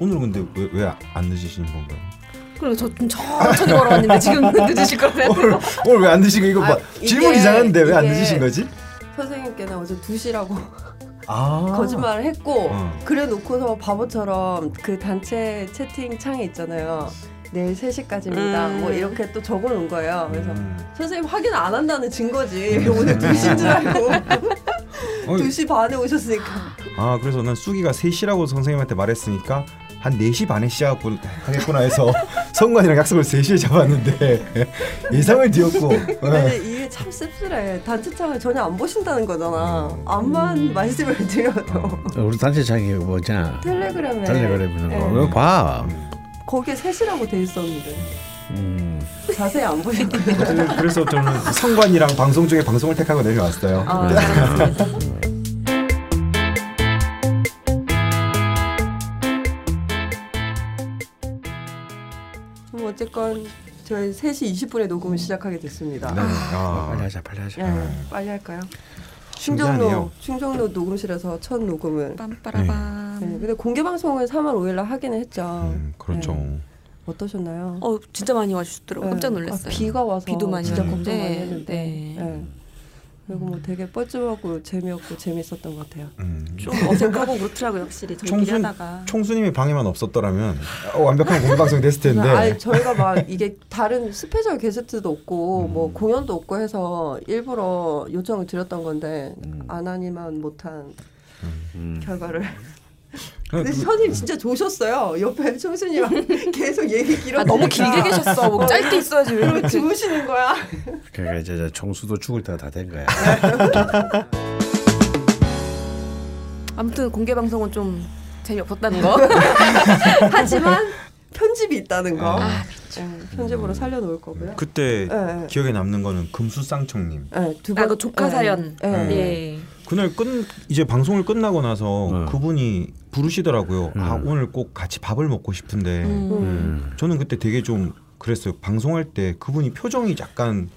오늘 근데 왜 안 늦으시는 건가요? 그리고 저좀 천천히 걸어왔는데 지금 늦으실 거면 오늘 오늘 왜안 늦으시고 이거 뭐 아, 질문 이게- 이상한데 왜 안 늦으신 거지? 선생님께는 어제 2시라고 아 거짓말을 했고 어. 그래 놓고서 바보처럼 그 단체 채팅 창에 있잖아요. 내일 3시까지입니다. 음. 뭐 이렇게 또 적어 놓은 거예요. 그래서 음. 선생님 확인 안 한다는 증거지. 오늘 2시인 줄 알고 어이, 2시 반에 오셨으니까. 아 그래서 난 수기가 3시라고 선생님한테 말했으니까 한 4시 반에 시작하겠구나 해서 성관이랑 약속을 3시에 잡았는데 예상을 뒤엎고 어. 근데 이게 참 씁쓸해. 단체창을 전혀 안 보신다는 거잖아. 음. 암만 말씀을 드려도 우리 단체장이 뭐냐 텔레그램에 텔레그램 있는 네. 봐. 거기에 셋이라고 돼 있었는데 음. 자세히 안 보셨군요. 그- 그래서 저는 성관이랑 방송 중에 방송을 택하고 내려왔어요. 아, 어쨌건 저희 3시 20분에 녹음을 시작하게 됐습니다. 네. 아, 빨리 하자, 빨리 하자. 네, 빨리 할까요? 충정로 충정로 녹음실에서 첫 녹음을. 빰빠라밤. 네, 근데 공개 방송을 3월 5일날 하기는 했죠. 음, 그렇죠. 네. 어떠셨나요? 어 진짜 많이 와주셨더라고 요 네. 깜짝 놀랐어요. 아, 비가 와서 비도 많이 진짜 왔는데, 걱정 많이 했는데. 네. 네. 그리고 뭐 되게 뻘쭘하고 재미없고 재밌었던 것 같아요. 음. 좀 어색하고 그렇더라고요 확실히 저희끼리 청순 하다가. 총수님의 방에만 없었더라면 어, 완벽한 공개 방송이 됐을 텐데. 아니 저희가 막 이게 다른 special guest도 없고 음. 뭐 공연도 없고 해서 일부러 요청을 드렸던 건데 음. 안 하니만 못한 음. 결과를. 그- 근데 선생님 진짜 조셨어요. 옆에 청순이랑 계속 얘기 길어. 아 너무 길게 계셨어. 뭐 짧게 있어야지 왜. 주무시는 거야. 그러니까 이제 저 총수도 죽을 때가 다 된 거야. 아무튼 공개 방송은 좀 재미없었다는 거. 하지만 편집이 있다는 거. 아, 네, 편집으로 살려놓을 거고요. 그때 네, 네. 기억에 남는 거는 금수쌍청님. 네, 두 아, 번- 그 조카 네, 사연. 네. 예. 그날 끝 이제 방송을 끝나고 나서 어. 그분이 부르시더라고요. 아 음. 오늘 꼭 같이 밥을 먹고 싶은데 음. 음. 저는 그때 되게 좀 그랬어요. 방송할 때 그분이 표정이 약간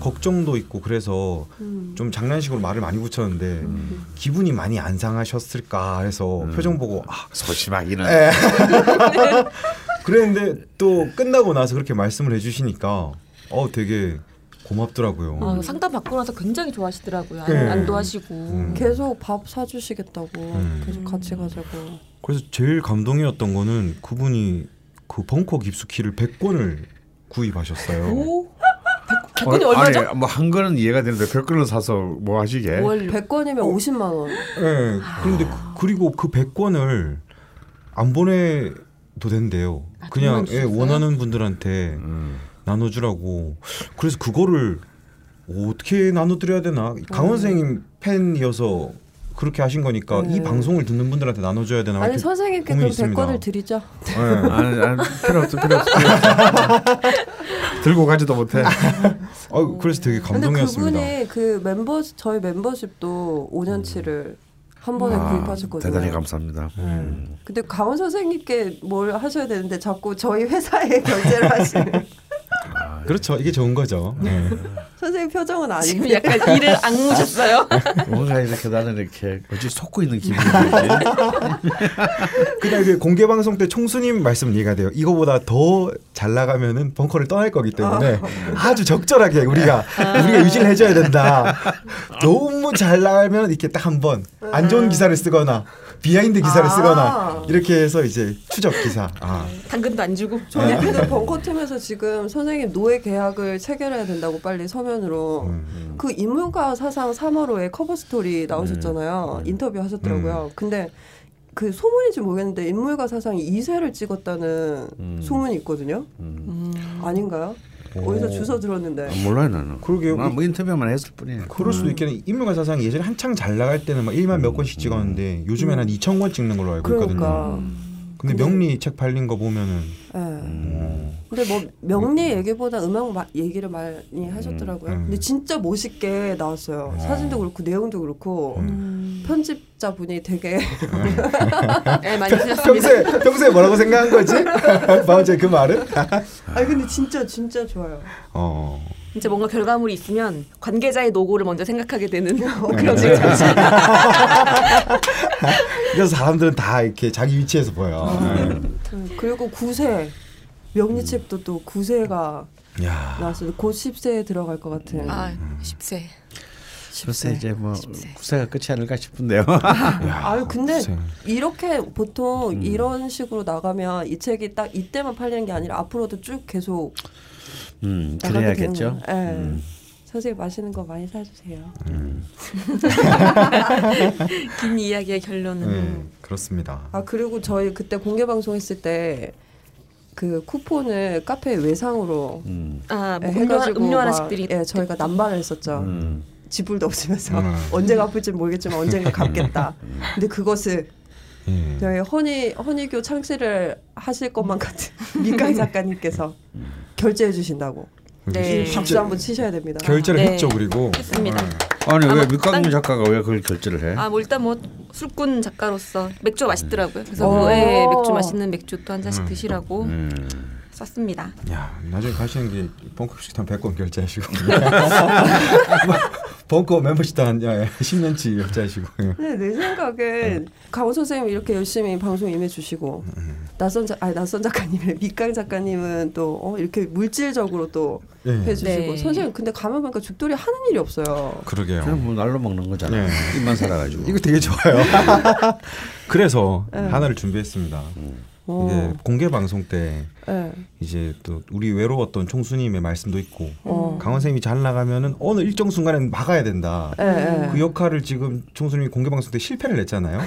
걱정도 있고 그래서 음. 좀 장난식으로 말을 많이 붙였는데 음. 기분이 많이 안 상하셨을까 해서 음. 표정 보고 아 소심하기는. 에. 그랬는데 또 끝나고 나서 그렇게 말씀을 해주시니까 어 되게 고맙더라고요. 아, 상담 받고 나서 굉장히 좋아하시더라고요. 안- 네. 안도하시고. 음. 계속 밥 사주시겠다고 음. 계속 같이 가자고. 그래서 제일 감동이었던 거는 그분이 그 벙커 깊숙이를 100권을 구입하셨어요. 오. 백- 백건이 얼마죠? 아니 뭐한 거는 이해가 되는데 백 건을 사서 뭐 하시게? 월 100건이면 50만 원. 네. 그런데 그, 그리고 그 100권을 안 보내도 된대요. 아, 그냥 예? 원하는 분들한테 음. 나눠주라고. 그래서 그거를 어떻게 나눠드려야 되나? 강원 선생님 팬이어서 그렇게 하신 거니까 네. 이 방송을 듣는 분들한테 나눠줘야 되나? 아니 선생님께 고민이 그럼. 100건을 드리죠. 네. 아니, 아니 필요 없어 필요 없어. 들고 가지도 못해. 어, 그래서 되게 근데 감동이었습니다. 그분이 그 멤버 저희 멤버십도 5년치를 한 번에 아, 구입하셨거든요. 대단히 감사합니다. 음. 근데 강원 선생님께 뭘 하셔야 되는데 자꾸 저희 회사에 결제를 하시는 그렇죠. 이게 좋은 거죠. 네. 선생님 표정은 아닌데. 약간 이를 악무셨어요. 뭔가 이렇게 나는 이렇게 어찌 속고 있는 기분이. 그날 그 공개 방송 때 총수님 말씀 이해가 돼요. 이거보다 더 잘 나가면은 벙커를 떠날 거기 때문에 아 주 적절하게 우리가 우리가 유지를 해줘야 된다. 너무 잘 나가면 이렇게 딱 한 번 안 좋은 기사를 쓰거나 behind 기사를 아. 쓰거나 이렇게 해서 이제 추적 기사. 아, 당근도 안 주고. 저는 근데 벙커팀에서 지금 선생님 노예 계약을 체결해야 된다고 빨리 서면으로 음. 그 인문가 사상 3월호에 커버 스토리 나오셨잖아요. 인터뷰 하셨더라고요. 근데 그 소문인지 모르겠는데 인물과 사상이 2세를 찍었다는 음. 소문이 있거든요. 음. 아닌가요? 오. 어디서 주워 들었는데. 아, 몰라요 나는. 그러게요. 난뭐 인터뷰만 했을 뿐이에요. 그럴 수도 있겠네. 인물과 사상이 예전에 한창 잘 나갈 때는 막 1만 몇 권씩 찍었는데 요즘에는 한 2천 권 찍는 걸로 알고 있거든요. 그러니까. 근데 명리 책 팔린 거 보면은 예. 어, 근데 뭐 명리 얘기보다 음악 마, 얘기를 많이 하셨더라고요. 음. 근데 진짜 멋있게 나왔어요. 어. 사진도 그렇고 내용도 그렇고 음. 편집자 분이 되게 네, 많이 쓰셨습니다. 평소에 평소에 뭐라고 생각한 거지? 마우제 그 말은? 아니 근데 진짜 진짜 좋아요. 어. 이제 뭔가 결과물이 있으면 관계자의 노고를 먼저 생각하게 되는 어, 그런 네. 식 그래서 사람들은 다 이렇게 자기 위치에서 보여. 네. 그리고 구세 명리책도 또 구세가 야. 나왔어요. 곧 10세에 들어갈 것 같은. 아 10세. 글쎄 이제 뭐 십세. 구세가 끝이 아닐까 싶은데요. 야, 아유 근데 글쎄. 이렇게 보통 음. 이런 식으로 나가면 이 책이 딱 이때만 팔리는 게 아니라 앞으로도 쭉 계속 음, 그래야겠죠. 예. 음. 선생님 맛있는 거 많이 사주세요. 긴 이야기의 결론은 네, 그렇습니다. 아 그리고 저희 그때 공개 방송했을 때 그 쿠폰을 카페 외상으로 음. 아 예, 뭐 음료, 하나씩들이 예 저희가 남발을 했었죠. 음. 지불도 없으면서 음. 언제 갚을지 모르겠지만 언젠가 갚겠다. 근데 그것을 예. 저희 허니 허니교 창시를 하실 것만 같은 민강 작가님께서 결제해 주신다고. 네. 이 박수 한번 치셔야 됩니다. 결제를 네. 했죠 그리고 했습니다. 네. 아니 아, 왜뭐 딴- 작가가 왜 그걸 결제를 해? 아뭐 일단 뭐 술꾼 작가로서 맥주가 맛있더라고요. 그래서 어. 그에 맥주 맛있는 맥주 또 한 잔씩 음. 드시라고 음. 썼습니다. 야 나중에 가시는 게 벙커 식당 100권 결제하시고 벙커 야, 10년치 결제하시고 네, 내 생각엔 강원 선생님 이렇게 열심히 방송 임해주시고 낯선 작 아니 낯선 작가님의 밑강 작가님은 또 어, 이렇게 물질적으로 또 예. 해주시고 네. 선생님 근데 가만 보니까 죽돌이 하는 일이 없어요. 그러게요. 그냥 뭐 날로 먹는 거잖아. 네. 입만 살아가지고. 이거 되게 좋아요. 그래서 네. 하나를 준비했습니다. 어, 이게 공개 방송 때 네. 이제 또 우리 외로웠던 총수님의 말씀도 있고 어. 강원 선생님이 잘 나가면은 어느 일정 순간에는 막아야 된다. 예, 예. 그 역할을 지금 총수님이 공개 방송 때 실패를 했잖아요.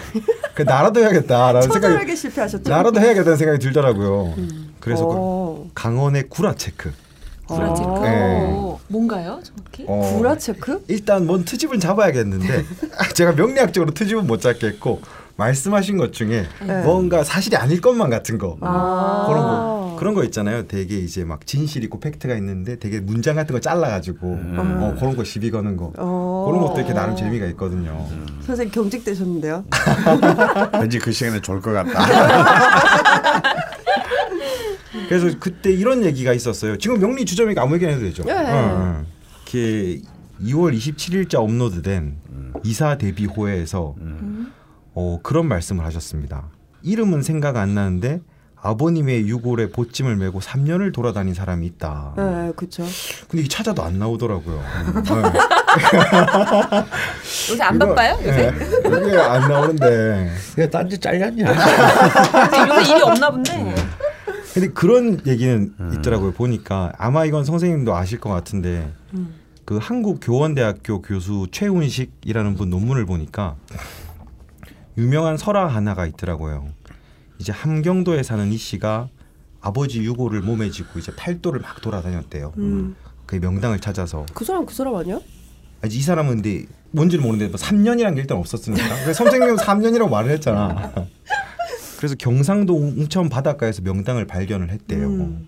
그 나라도 해야겠다라는 생각이 실패하셨죠. 나라도 해야겠다는 생각이 들더라고요. 그래서 그 어. 강원의 구라 체크. 구라 체크. 어. 네. 뭔가요, 정확히? 어, 구라 체크? 일단 뭔 트집은 잡아야겠는데 제가 명리학적으로 트집은 못 잡겠고 말씀하신 것 중에 네. 뭔가 사실이 아닐 것만 같은 거 아. 그런 거 그런 거 있잖아요. 되게 이제 막 진실 있고 팩트가 있는데 되게 문장 같은 거 잘라가지고 어, 그런 거 시비 거는 거 어. 그런 것도 이렇게 나름 재미가 있거든요. 선생님 경직되셨는데요. 왠지 그 시간에 좋을 것 같다. 그래서 그때 이런 얘기가 있었어요. 지금 명리 주점이니까 아무 얘기나 해도 되죠. 예. 어, 어. 이렇게 2월 27일자 업로드된 이사 데뷔 호에서 어, 그런 말씀을 하셨습니다. 이름은 생각 안 나는데 아버님의 유골에 보찜을 메고 3년을 돌아다닌 사람이 있다. 네, 그렇죠. 근데 이 찾아도 안 나오더라고요. 요새 안 이거- 바빠요? 요새? 네, 이게 안 나오는데. 야, 딴지 잘렸냐? 요새 일이 없나 본데. 근데 그런 얘기는 있더라고요. 보니까 아마 이건 선생님도 아실 것 같은데 그 한국 교원대학교 교수 최운식이라는 분 논문을 보니까 유명한 설화 하나가 있더라고요. 이제 함경도에 사는 이 씨가 아버지 유고를 몸에 쥐고 이제 팔도를 막 돌아다녔대요. 음. 그 명당을 찾아서 그 사람 그 사람 아니야? 아니, 이 사람은 근데 뭔지는 모르는데 뭐 3년이란 게 일단 없었으니까. 그래서 선생님은 3년이라고 말을 했잖아. 그래서 경상도 웅천 바닷가에서 명당을 발견을 했대요. 음.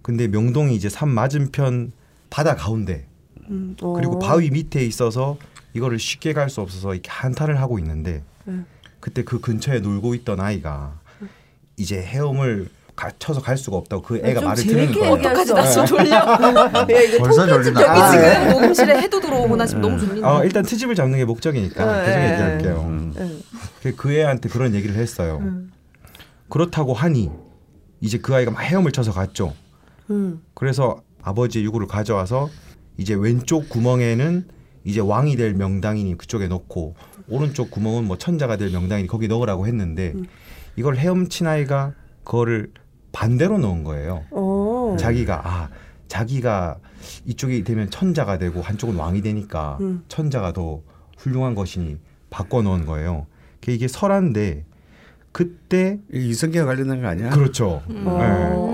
근데 명동이 이제 산 맞은편 바다 가운데 음. 그리고 어. 바위 밑에 있어서 이거를 쉽게 갈 수 없어서 이렇게 한탄을 하고 있는데 음. 그때 그 근처에 놀고 있던 아이가 이제 헤엄을 갇혀서 갈 수가 없다고 그 애가 좀 말을 듣는 재밌게 거예요. 어떡하지 수나 지금. 졸려. 야, 이거 벌써 졸린다. 여기 아, 지금 녹음실에 해도 들어오고 나 지금 너무 졸린다. 어, 일단 트집을 잡는 게 목적이니까 네, 계속 네, 얘기할게요. 음. 네. 그- 그 애한테 그런 얘기를 했어요. 음. 그렇다고 하니 이제 그 아이가 막 헤엄을 쳐서 갔죠. 음. 그래서 아버지의 유고를 가져와서 이제 왼쪽 구멍에는 이제 왕이 될 명당이니 그쪽에 넣고 오른쪽 구멍은 뭐 천자가 될 명당이니 거기 넣으라고 했는데 음. 이걸 헤엄친 아이가 그거를 반대로 넣은 거예요. 어. 자기가 아 자기가 이쪽이 되면 천자가 되고 한쪽은 왕이 되니까 음. 천자가 더 훌륭한 것이니 바꿔 넣은 거예요. 그게 이게 설한데 그때 이 이성계와 관련된 거 아니야? 그렇죠. 어, 네. 어.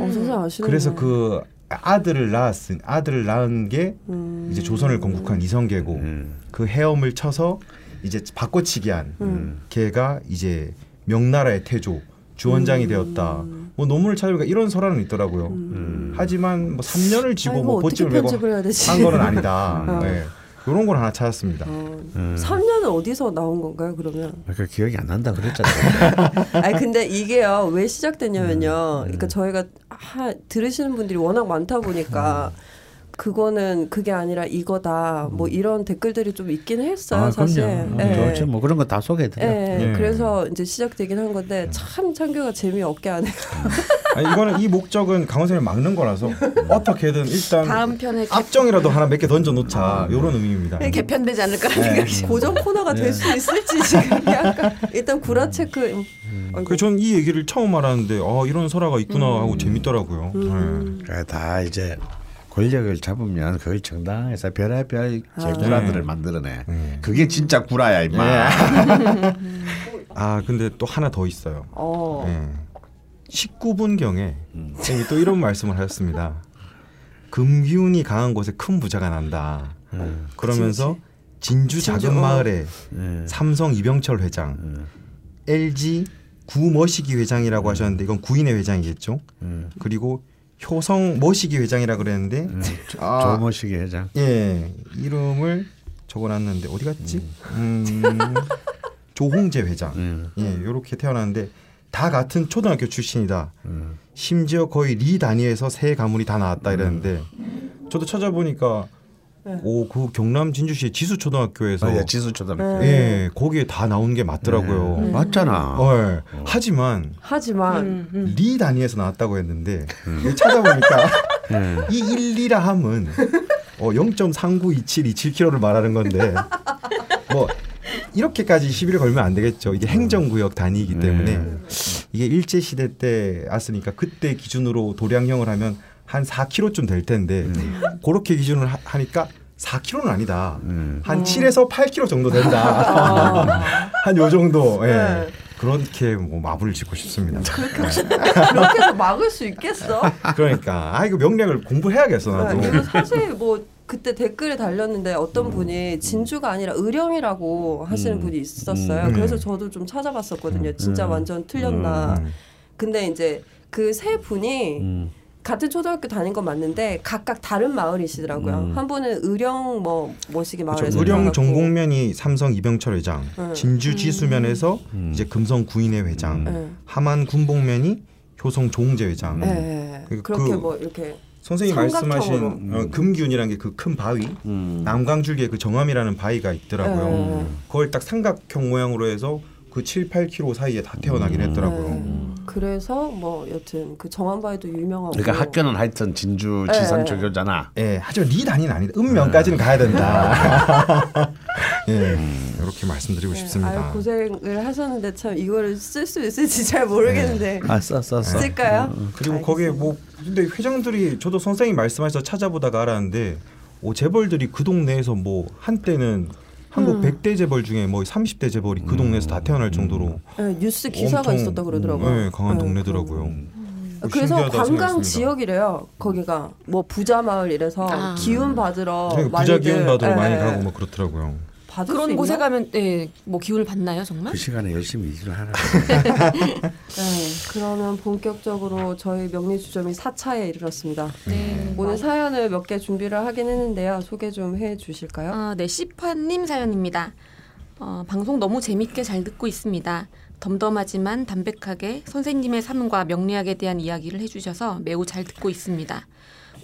그래서 그 아들을 낳았은 아들을 낳은 게 음. 이제 조선을 건국한 이성계고 음. 그 헤엄을 쳐서 이제 바꿔치기 한 음. 걔가 이제 명나라의 태조 주원장이 음. 되었다. 뭐 논문을 찾아보니까 이런 설화는 있더라고요. 음. 하지만 뭐 3년을 쥐고 아이고, 뭐 어떻게 보찜을 메고? 한 거는 아니다. 어. 네. 이런 걸 하나 찾았습니다. 어. 음. 3년은 어디서 나온 건가요, 그러면? 그 기억이 안 난다 그랬잖아. 아니 근데 이게요 왜 시작됐냐면요. 음. 그러니까 저희가 하, 들으시는 분들이 워낙 많다 보니까 음. 그거는 그게 아니라 이거다. 뭐 이런 댓글들이 좀 있긴 했어요, 아, 사실. 그럼요. 예. 그렇죠. 뭐 그런 거 다 소개해드려. 예, 예. 그래서 이제 시작되긴 한 건데 참 창규가 재미없게 안 해. 아니, 이거는 이 목적은 강원선을 막는 거라서 어떻게든 일단 다음 편에 개, 앞정이라도 하나 몇 개 던져 놓자 이런 의미입니다. 개편되지 않을까라는 네. 고정 코너가 될 수 있을지 지금 약간 일단 구라 체크. 음. 아이고. 그전 이 얘기를 처음 알았는데 아 이런 설화가 있구나 하고 음. 재밌더라고요. 네. 그래, 다 이제 권력을 잡으면 그걸 정당에서 별의별 개구라들을 네. 만들어내. 네. 그게 진짜 구라야 임마. 아 근데 또 하나 더 있어요. 어. 네. 19분 경에 쌤이 또 이런 말씀을 하셨습니다. 금기운이 강한 곳에 큰 부자가 난다. 그러면서 진주 작은 진주, 어. 마을에 네. 삼성 이병철 회장, LG 구머시기 회장이라고 하셨는데 이건 구인의 회장이겠죠. 음. 그리고 효성 머시기 회장이라 그랬는데 아, 조모식이 회장. 예 이름을 적어놨는데 어디 갔지? 음, 조홍재 회장. 음. 예 이렇게 태어났는데 다 같은 초등학교 출신이다. 음. 심지어 거의 리 단위에서 새 가문이 다 나왔다 이랬는데 저도 찾아보니까 네. 오그 경남 진주시 지수 초등학교에서 맞아 지수 초등학교. 네. 예 거기에 다 나온 게 맞더라고요. 네. 맞잖아. 어, 예. 하지만 하지만 음, 음. 리 단위에서 나왔다고 했는데 이거 찾아보니까 예. 이 1, 2라 함은 어, 0.392727km를 말하는 건데 뭐 이렇게까지 시비를 걸면 안 되겠죠. 이게 행정구역 단위이기 때문에 이게 일제 시대 때 왔으니까 그때 기준으로 도량형을 하면 한 4km쯤 될 텐데 그렇게 기준을 하, 하니까 4km는 아니다. 음. 한 7에서 8km 정도 된다. 한요 정도. 예. 네. 그렇게 뭐 마블을 짓고 싶습니다. 그렇게 해서 막을 수 있겠어? 그러니까 아 이거 명략을 공부해야겠어 나도. 네, 사실 뭐 그때 댓글에 달렸는데 어떤 분이 진주가 아니라 의령이라고 하시는 음. 분이 있었어요. 음. 그래서 저도 좀 찾아봤었거든요. 진짜 음. 완전 틀렸나. 음. 근데 이제 그 세 분이 음. 같은 초등학교 다닌 건 맞는데 각각 다른 마을이시더라고요. 음. 한 분은 의령 뭐 뭐시기 마을에서 의령 태어났고. 전곡면이 삼성 이병철 회장, 네. 진주 지수면에서 음. 이제 금성 구인회 회장, 네. 함안 군복면이 효성 조홍재 회장. 네, 네. 그- 그렇게 그- 뭐 이렇게 선생님. 말씀하신 어, 금기운이라는 게 그 큰 바위, 음. 남강줄기에 그 정암이라는 바위가 있더라고요. 네. 그걸 딱 삼각형 모양으로 해서 그 7, 8km 사이에 다 태어나긴 했더라고요. 네. 그래서 뭐 여튼 그 정한바위도 유명하고 그러니까 학교는 하여튼 진주 네. 지산초교잖아. 예, 하지만 리 단위는 아니다. 음면까지는 가야 된다. 예, 이렇게 말씀드리고 네, 싶습니다. 아유, 고생을 하셨는데 참 이거를 쓸 수 있을지 잘 모르겠는데 아, 써, 써, 써. 쓸까요? 그리고 거기에 뭐 근데 회장들이 저도 선생님 말씀하셔서 찾아보다가 알았는데 오 재벌들이 그 동네에서 뭐 한때는 한국 음. 100대 재벌 중에 뭐 30대 재벌이 그 동네에서 다 태어날 정도로 네, 뉴스 기사가 있었다 그러더라고요. 네, 강한 네, 동네더라고요. 그- 어, 그래서 관광 생각했습니다. 지역이래요. 거기가 뭐 부자 마을 이래서 아. 기운 받으러 네, 부자 많이들, 기운 받으러 예, 많이 예. 가고 뭐 그렇더라고요. 받을 그런 수 곳에 있나? 가면 예, 뭐 기운을 받나요 정말? 그 시간에 열심히 일을 하라. 네, 그러면 본격적으로 저희 명리 주점이 4차에 이르렀습니다. 네. 오늘 사연을 몇 개 준비를 하긴 했는데요. 소개 좀 해 주실까요? 어, 네, 시파님 사연입니다. 어, 방송 너무 재밌게 잘 듣고 있습니다. 덤덤하지만 담백하게 선생님의 삶과 명리학에 대한 이야기를 해주셔서 매우 잘 듣고 있습니다.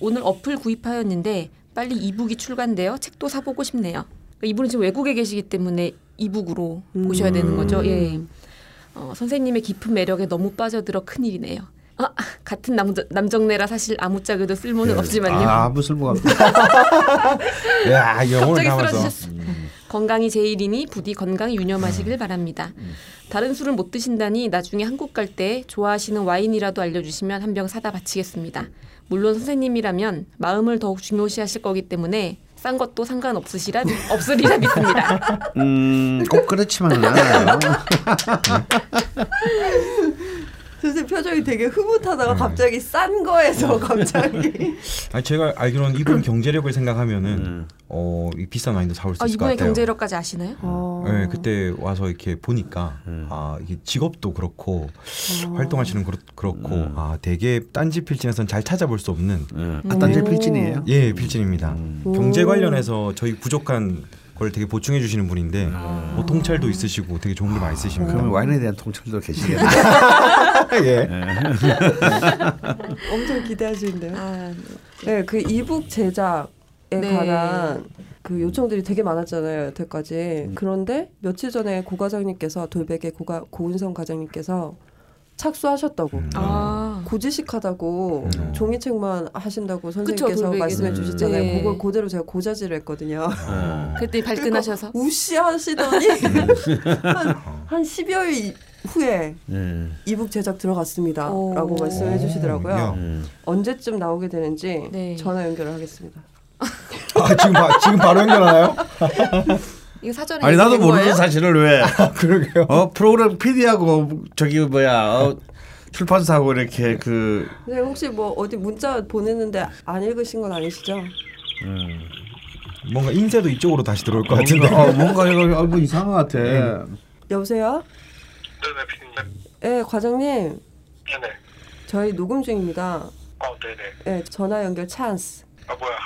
오늘 어플 구입하였는데 빨리 이북이 출간되어 책도 사보고 싶네요. 그러니까 이분은 지금 외국에 계시기 때문에 이북으로 음. 보셔야 되는 거죠. 예. 어, 선생님의 깊은 매력에 너무 빠져들어 큰일이네요. 아, 같은 남정, 남정네라 사실 아무짝에도 쓸모는 없지만요. 아, 아무 쓸모가 없다. 야, 영혼을 갑자기 쓰러지셨어. 건강이 제일이니 부디 건강 유념하시길 바랍니다. 다른 술을 못 드신다니 나중에 한국 갈 때 좋아하시는 와인이라도 알려주시면 한 병 사다 바치겠습니다. 물론 선생님이라면 마음을 더욱 중요시하실 거기 때문에 싼 것도 상관없으시라 없으리라 믿습니다. 음, 꼭 그렇지만은 않아요. 선생님 표정이 되게 흐뭇하다가 네. 갑자기 싼 거에서 갑자기 아니 제가 알기로는 이분 경제력을 생각하면은 음. 어, 이 비싼 와인도 사올 수 아, 있을 것 이분의 같아요. 경제력까지 아시나요? 어. 네, 그때 와서 이렇게 보니까 음. 아 이게 직업도 그렇고 어. 활동하시는 그렇, 그렇고 음. 아 되게 딴지 필진에서는 잘 찾아볼 수 없는 음. 아, 딴지 필진이에요? 예 필진입니다. 음. 경제 관련해서 저희 부족한 걸 되게 보충해 주시는 분인데 아. 뭐 통찰도 있으시고 되게 좋은 게 많이 쓰십니다. 그러면 와인에 대한 통찰도 계시겠네. 예. 엄청 기대하시는데요. 아, 네, 그 이북 제작에 네. 관한 그 요청들이 되게 많았잖아요, 여태까지. 음. 그런데 며칠 전에 고 과장님께서 돌베개 고가 고은성 과장님께서 착수하셨다고. 음. 아, 고지식하다고 음. 종이책만 하신다고 선생님께서. 말씀해 음. 주셨잖아요. 네. 그걸 그대로 제가 고자질을 했거든요. 어. 그때 발끈하셔서 우시하시더니 한, 한 10여일 이- 후에 예. 이북 제작 들어갔습니다. 오. 라고 말씀해 주시더라고요. 야. 음. 언제쯤 나오게 되는지 네. 전화 연결을 하겠습니다. 아, 지금 바, 지금 바로 연결하나요? 이거 사전에 아니 나도 모르는? 사실을 왜? 그러게요. 어 프로그램 PD하고 저기 뭐야 어, 출판사하고 이렇게 그 근데 혹시 뭐 어디 문자 보냈는데 안 읽으신 건 아니시죠? 음. 뭔가 인쇄도 이쪽으로 다시 들어올 것 같은데. 뭔가, 어, 뭔가 이거 어, 뭐 이상한 것 같아. 여보세요? 네네 피디님. 예, 과장님. 네네. 저희 녹음 중입니다. 어 네네. 예, 전화 연결 찬스. 아 뭐야?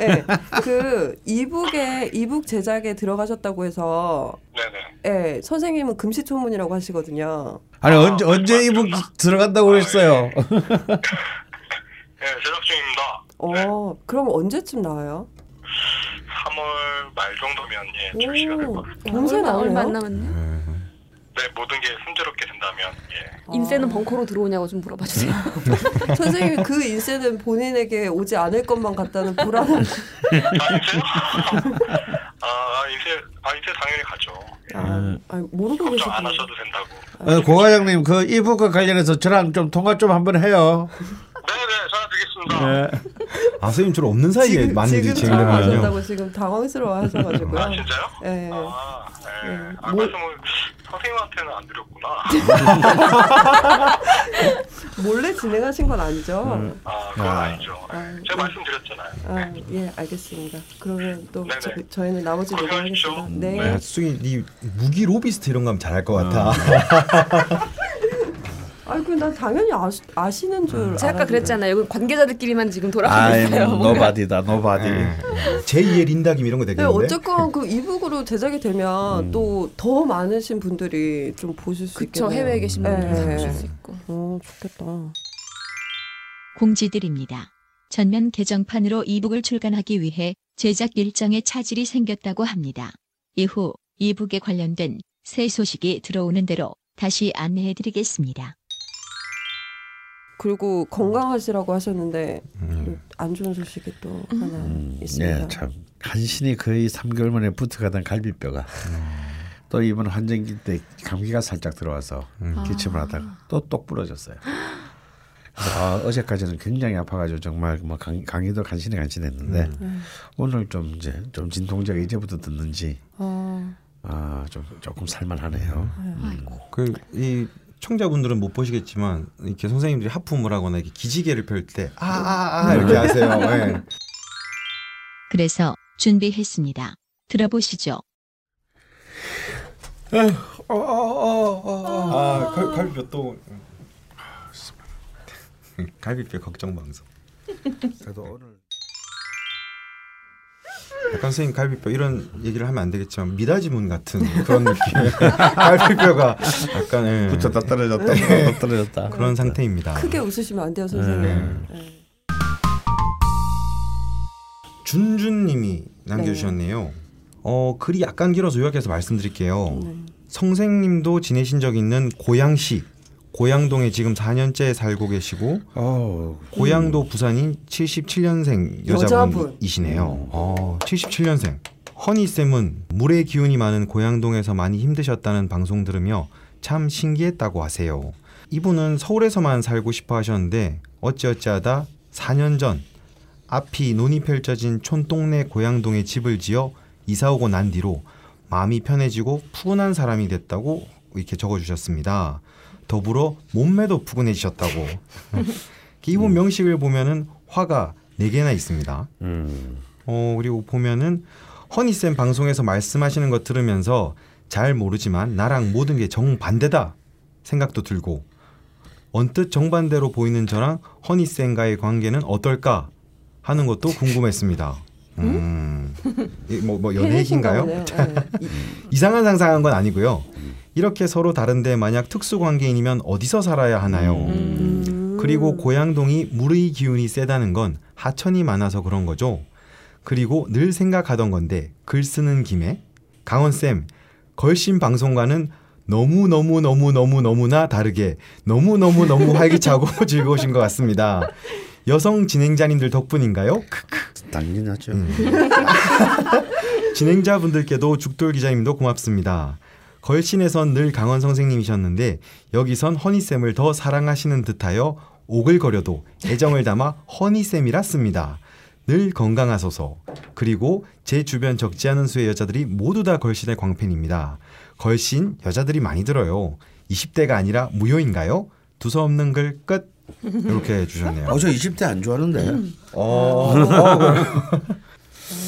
예, 그 이북에 이북 제작에 들어가셨다고 해서 네네. 예, 선생님은 금시초문이라고 하시거든요. 아니 언제 언제 이북 들어간다고 그랬어요. 네 제작 중입니다. 어, 그럼 언제쯤 나와요? 3월 말 정도면 예 출시가 될 오, 것 같습니다. 동시에 얼마, 안. 남았네. 네 모든 게 순조롭게 된다면 예. 인쇄는 벙커로 들어오냐고 좀 물어봐 주세요. 선생님이 그 인쇄는 본인에게 오지 않을 것만 같다는 불안한. 아 인쇄요? 아 인쇄 아 인쇄 당연히 가죠. 아, 아니, 모르고 걱정 안. 하셔도 된다고. 어, 고 과장님 그 이북과 관련해서 저랑 좀 통화 좀 한번 해요. 네네 전화 드리겠습니다. 예. 아, 선생님 주로 없는 사이에 많이 지금 진행되는군요. 들어가셨다고 지금 당황스러워 하셔가지고요. 아 진짜요? 예. 아, 네. 네. 아, 뭐- 말씀을 선생님한테는 안 드렸구나. 몰래 진행하신 건 아니죠? 아, 그건 아. 아니죠. 아, 제가 네. 말씀드렸잖아요. 아, 예, 알겠습니다. 그러면 또 네네. 저, 저희는 나머지. 녹음하겠습니다. 네. 야, 아, 수기 니 무기 로비스트 이런 거 하면 잘할 것 같아. 아이고, 난 당연히 아시, 아시는 줄. 제가 아까 알았는데. 그랬잖아요. 여기 관계자들끼리만 지금 돌아가고 있어요. 뭔가. nobody다 nobody. 제2의 린다김 이런 거 네, 되겠는데. 어쨌건 그 e-book으로 제작이 되면 또더 많으신 분들이 좀 보실 수 그쵸 있겠네요. 해외에 계신 분들 네. 보실 수 있고. 어, 좋겠다. 공지드립니다. 전면 개정판으로 e-book을 출간하기 위해 제작 일정에 차질이 생겼다고 합니다. 이후 이북에 관련된 새 소식이 들어오는 대로 다시 안내해드리겠습니다. 그리고 건강하시라고 하셨는데 음. 안 좋은 소식이 또 하나 음, 있습니다. 예, 참. 간신히 거의 3개월 만에 붙어가던 갈비뼈가. 또 이번 환절기 때 감기가 살짝 들어와서 기침을 하다가 또 똑 부러졌어요. 아, 어제까지는 굉장히 아파가지고 정말 뭐 강, 강의도 간신히 간신했는데 오늘 좀 이제 좀 진통제가 이제부터 듣는지 아, 아좀 조금 살만하네요. 그이 청자분들은 못 보시겠지만 이렇게 선생님들이 하품을 하거나 이렇게 기지개를 펼 때 아아아 이렇게 하세요. 예. 그래서 준비했습니다. 들어보시죠. 아 갈, 갈비뼈 또 갈비뼈 걱정 방송. 그래도 오늘 약간 선생님 갈비뼈 이런 얘기를 하면 안 되겠지만 미다지문 같은 그런 느낌. 갈비뼈가 약간 예. 붙었다 떨어졌다 붙었다 떨어졌다 그런 상태입니다. 크게 웃으시면 안 돼요, 선생님. 네. 네. 준준님이 남겨주셨네요. 어 글이 약간 길어서 요약해서 말씀드릴게요. 네. 성생님도 지내신 적 있는 고양시 고양동에 지금 4년째 살고 계시고 어, 고양도 부산인 77년생 여자분. 여자분이시네요. 어, 77년생. 허니 쌤은 물의 기운이 많은 고양동에서 많이 힘드셨다는 방송 들으며 참 신기했다고 하세요. 이분은 서울에서만 살고 싶어 하셨는데 어찌어찌하다 4년 전 앞이 논이 펼쳐진 촌동네 고양동에 집을 지어 이사 오고 난 뒤로 마음이 편해지고 푸근한 사람이 됐다고 이렇게 적어주셨습니다. 더불어 몸매도 푸근해지셨다고. 이분 명식을 보면은 화가 네 개나 있습니다. 음. 어 그리고 보면은 허니 쌤 방송에서 말씀하시는 거 들으면서 잘 모르지만 나랑 모든 게 정반대다 생각도 들고 언뜻 정반대로 보이는 저랑 허니 쌤과의 관계는 어떨까 하는 것도 궁금했습니다. 음, 이 뭐, 뭐 연애 얘기인가요? 보네요. 네. 이- 이상한 상상한 건 아니고요. 이렇게 서로 다른데 만약 특수 관계인이면 어디서 살아야 하나요? 음. 그리고 고양동이 물의 기운이 세다는 건 하천이 많아서 그런 거죠. 그리고 늘 생각하던 건데 글 쓰는 김에 강원 쌤 걸신 방송과는 너무 너무 너무 너무 너무나 다르게 너무 너무 너무 활기차고 즐거우신 것 같습니다. 여성 진행자님들 덕분인가요? 당연하죠. 음. 진행자분들께도 죽돌 기자님도 고맙습니다. 걸신에선 늘 강원 선생님이셨는데 여기선 허니쌤을 더 사랑하시는 듯하여 오글거려도 애정을 담아 허니쌤이라 씁니다. 늘 건강하소서. 그리고 제 주변 적지 않은 수의 여자들이 모두 다 걸신의 광팬입니다. 걸신 여자들이 많이 들어요. 20대가 아니라 무효인가요? 두서없는 글 끝. 이렇게 해주셨네요. 어, 저 20대 안 좋아하는데. 어, 어,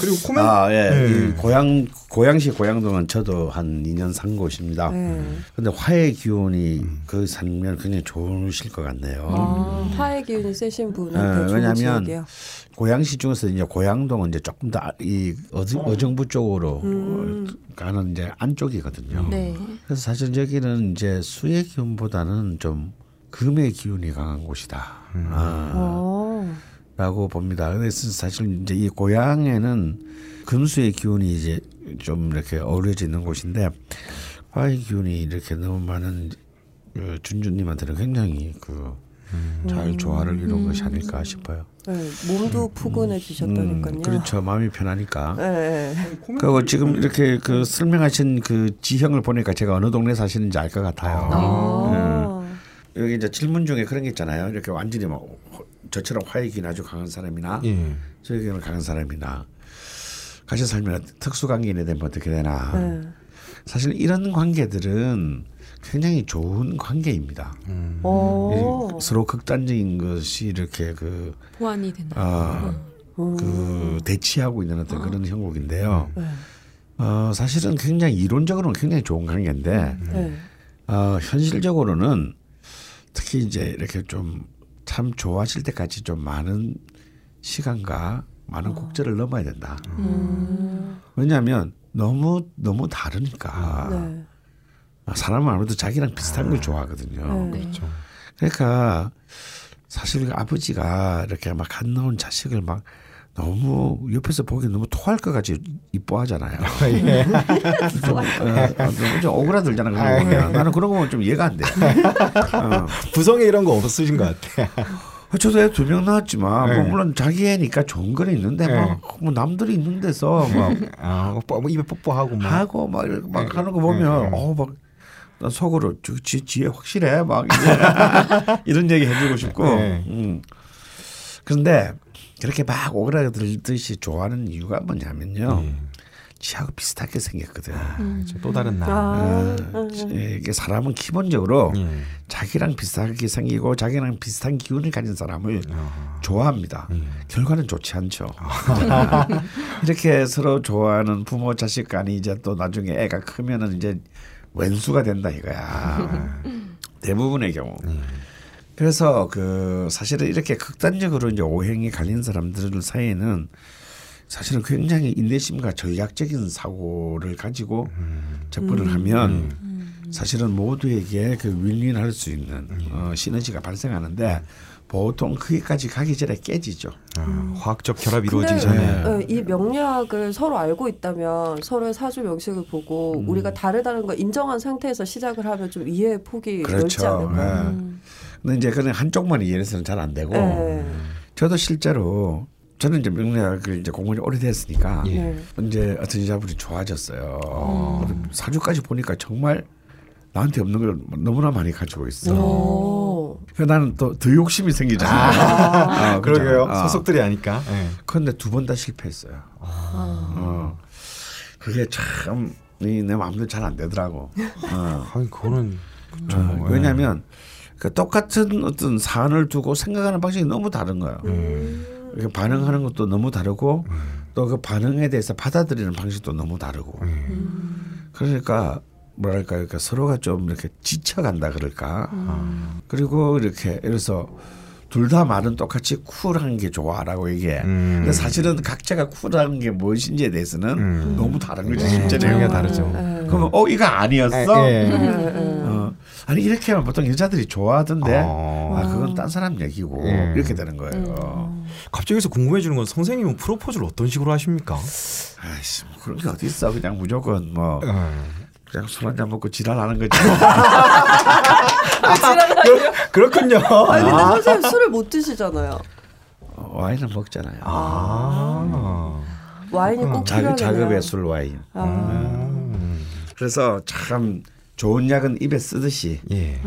그리고 코멘 아, 예. 네. 이 고향 고양시 고양동은 저도 한 2년 산 곳입니다. 네. 근데 화의 기운이 그 살면 굉장히 좋으실 것 같네요. 아, 화의 기운이 세신 분은 예, 네, 좋은 왜냐하면. 고양시 중에서 이제 고양동은 이제 조금 더 이 어정부 쪽으로 음. 가는 이제 안쪽이거든요. 네. 그래서 사실 여기는 이제 수의 기운보다는 좀 금의 기운이 강한 곳이다. 아, 어. 라고 봅니다. 그래서 사실 이제 이 고향에는 금수의 기운이 이제 좀 이렇게 어우러져 있는 곳인데 화의 기운이 이렇게 너무 많은 어, 준주님한테는 굉장히 그잘 조화를 이룬 것이 아닐까 싶어요. 네, 몸도 푸근해지셨다니까요. 음, 그렇죠. 마음이 편하니까. 네. 그리고 지금 이렇게 그 설명하신 그 지형을 보니까 제가 어느 동네 사시는지 알 것 같아요. 아. 여기 이제 질문 중에 그런 게 있잖아요. 이렇게 완전히 뭐 저처럼 기운 아주 강한 사람이나 예. 저에게는 강한 사람이나 같이 살면 특수 관계인에 되면 어떻게 되나. 네. 사실 이런 관계들은 굉장히 좋은 관계입니다. 어. 이 서로 극단적인 것이 이렇게 그, 보완이 된다. 아, 그 대치하고 있는 어떤 그런 형국인데요. 네. 어, 사실은 굉장히 이론적으로는 굉장히 좋은 관계인데 네. 어, 현실적으로는 특히 이제 이렇게 좀 참 좋아질 때까지 좀 많은 시간과 많은 곡절을 넘어야 된다. 음. 왜냐하면 너무 너무 다르니까 네. 사람은 아무래도 자기랑 비슷한 걸 좋아하거든요. 네. 그렇죠. 그러니까 사실 그 아버지가 이렇게 막안 나온 자식을 막 너무 옆에서 보기 너무 토할 것 같이 이뻐하잖아요. 예. 좀, 어, 어, 좀, 좀 오그라들잖아 그런 거 보면 나는 그런 거 보면 좀 이해가 안 돼. 어. 부성에 이런 거 없으신 것 같아. 저도 애 두 명 낳았지만 뭐 네. 물론 자기 애니까 좋은 거는 있는데 네. 막 뭐 남들이 있는 데서 막 아, 뭐, 뭐 입에 뽀뽀하고 막. 하고 막 이렇게 막 네. 하는 거 보면 네. 어막 난 속으로 저 지, 지혜 확실해 막 이런 얘기 해주고 싶고 네. 음. 그런데 그렇게 막 오그라들듯이 좋아하는 이유가 뭐냐면요 예. 지하고 비슷하게 생겼거든. 그렇죠. 또 다른 나. 아. 어, 이게 사람은 기본적으로 예. 자기랑 비슷하게 생기고 자기랑 비슷한 기운을 가진 사람을 어. 좋아합니다. 예. 결과는 좋지 않죠. 이렇게 서로 좋아하는 부모 자식 간이 이제 또 나중에 애가 크면은 이제 왼수가 된다 이거야. 대부분의 경우. 그래서 그 사실은 이렇게 극단적으로 이제 오행이 갈린 사람들 사이에는 사실은 굉장히 인내심과 전략적인 사고를 가지고 접근을 하면 사실은 모두에게 그 윈윈할 수 있는 어, 시너지가 발생하는데 보통 거기까지 가기 전에 깨지죠. 아, 화학적 결합이 이루어지기 전에. 네, 이 명리학을 서로 알고 있다면 서로의 사주 명식을 보고 음. 우리가 다르다는 걸 인정한 상태에서 시작을 하면 좀 이해의 폭이 넓지 그렇죠. 않을까요? 네. 음. 근데 이제 그런 한쪽만 이해해서는 잘 안 되고 네. 저도 실제로 저는 이제 명리학을 이제 공부를 오래됐으니까 예. 네. 이제 어떤 여자분이 좋아졌어요. 사주까지 보니까 정말 나한테 없는 걸 너무나 많이 가지고 있어. 오. 그 나는 또 더 욕심이 생기잖아. 어, 그러게요. 어. 소속들이 아니까. 예. 그런데 두 번 다 실패했어요. 어. 그게 참, 이내 마음대로 잘 안 되더라고. 어. 아니 그거는 어, 뭐, 예. 왜냐하면 그 똑같은 어떤 사안을 두고 생각하는 방식이 너무 다른 거예요. 음. 반응하는 것도 너무 다르고 또 그 반응에 대해서 받아들이는 방식도 너무 다르고. 음. 그러니까 뭐랄까 그러니까 서로가 좀 이렇게 지쳐간다 그럴까. 음. 그리고 이렇게 그래서 둘다 말은 똑같이 쿨한 게 좋아라고 얘기해. 음. 근데 사실은 각자가 쿨한 게 무엇인지에 대해서는 음. 너무 다른 거지 네, 실제로. 전혀 다르죠. 네. 그러면 어 이거 아니었어? 예. 네, 네. 어. 아니 이렇게 하면 보통 여자들이 좋아하던데 어. 아 그건 딴 사람 얘기고 예. 이렇게 되는 거예요. 갑자기 여기서 궁금해 지는 건 선생님은 프로포즈를 어떤 식으로 하십니까? 아이씨 뭐 그런 게 어디 있어 그냥 무조건 뭐 예. 그냥 술 한잔 먹고 지랄하는 거지. 그렇, 군요 아니 근데 선생님 술을 못 드시잖아요. 어, 와인은 먹잖아요. 아. 와인이 꼭 자, 필요하네요. 자급의 술 와인. 아. 그래서 참 좋은 약은 입에 쓰듯이 예.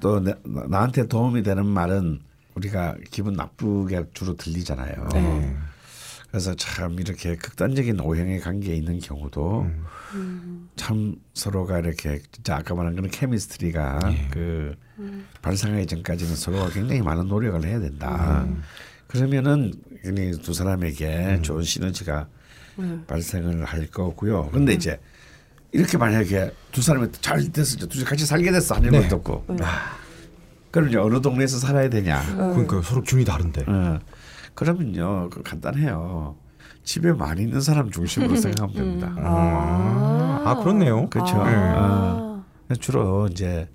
또 나, 나한테 도움이 되는 말은 우리가 기분 나쁘게 주로 들리잖아요. 네. 그래서 참 이렇게 극단적인 오형의 관계에 있는 경우도 참 서로가 이렇게 진짜 아까 말한 그런 케미스트리가 그 발생하기 전까지는 서로가 굉장히 많은 노력을 해야 된다. 그러면은 그냥 두 사람에게 좋은 시너지가 발생을 할 거고요. 근데 이제 이렇게 만약에 두 사람이 잘 됐어, 두 사람이 같이 살게 됐어 하는 네. 것도 없고. 그럼 이제 어느 동네에서 살아야 되냐? 그러니까 서로 균이 다른데. 어. 그러면요, 그 간단해요. 집에 많이 있는 사람 중심으로 생각하면 됩니다. 아, 아 그렇네요. 그렇죠. 아. 어. 주로 이제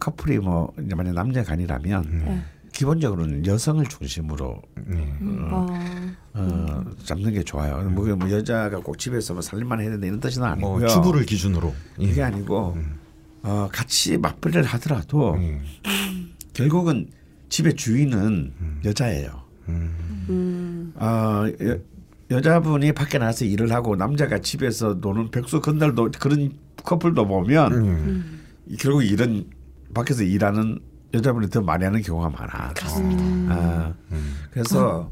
커플이 뭐 이제 만약 남녀가 아니라면 네. 기본적으로는 여성을 중심으로 네. 아. 어, 잡는 게 좋아요. 뭐, 뭐 여자가 꼭 집에서 뭐 살림만 해야 된다 이런 뜻은 아니고요. 뭐 주부를 기준으로. 예. 이게 아니고 어, 같이 맞벌이를 하더라도 예. 결국은 집의 주인은 여자예요. 음. 어, 여, 여자분이 밖에 나가서 일을 하고 남자가 집에서 노는 백수 건달도 그런 커플도 보면 음. 결국 일은 밖에서 일하는 여자분이 더 많이 하는 경우가 많아. 그렇습니다. 아, 그래서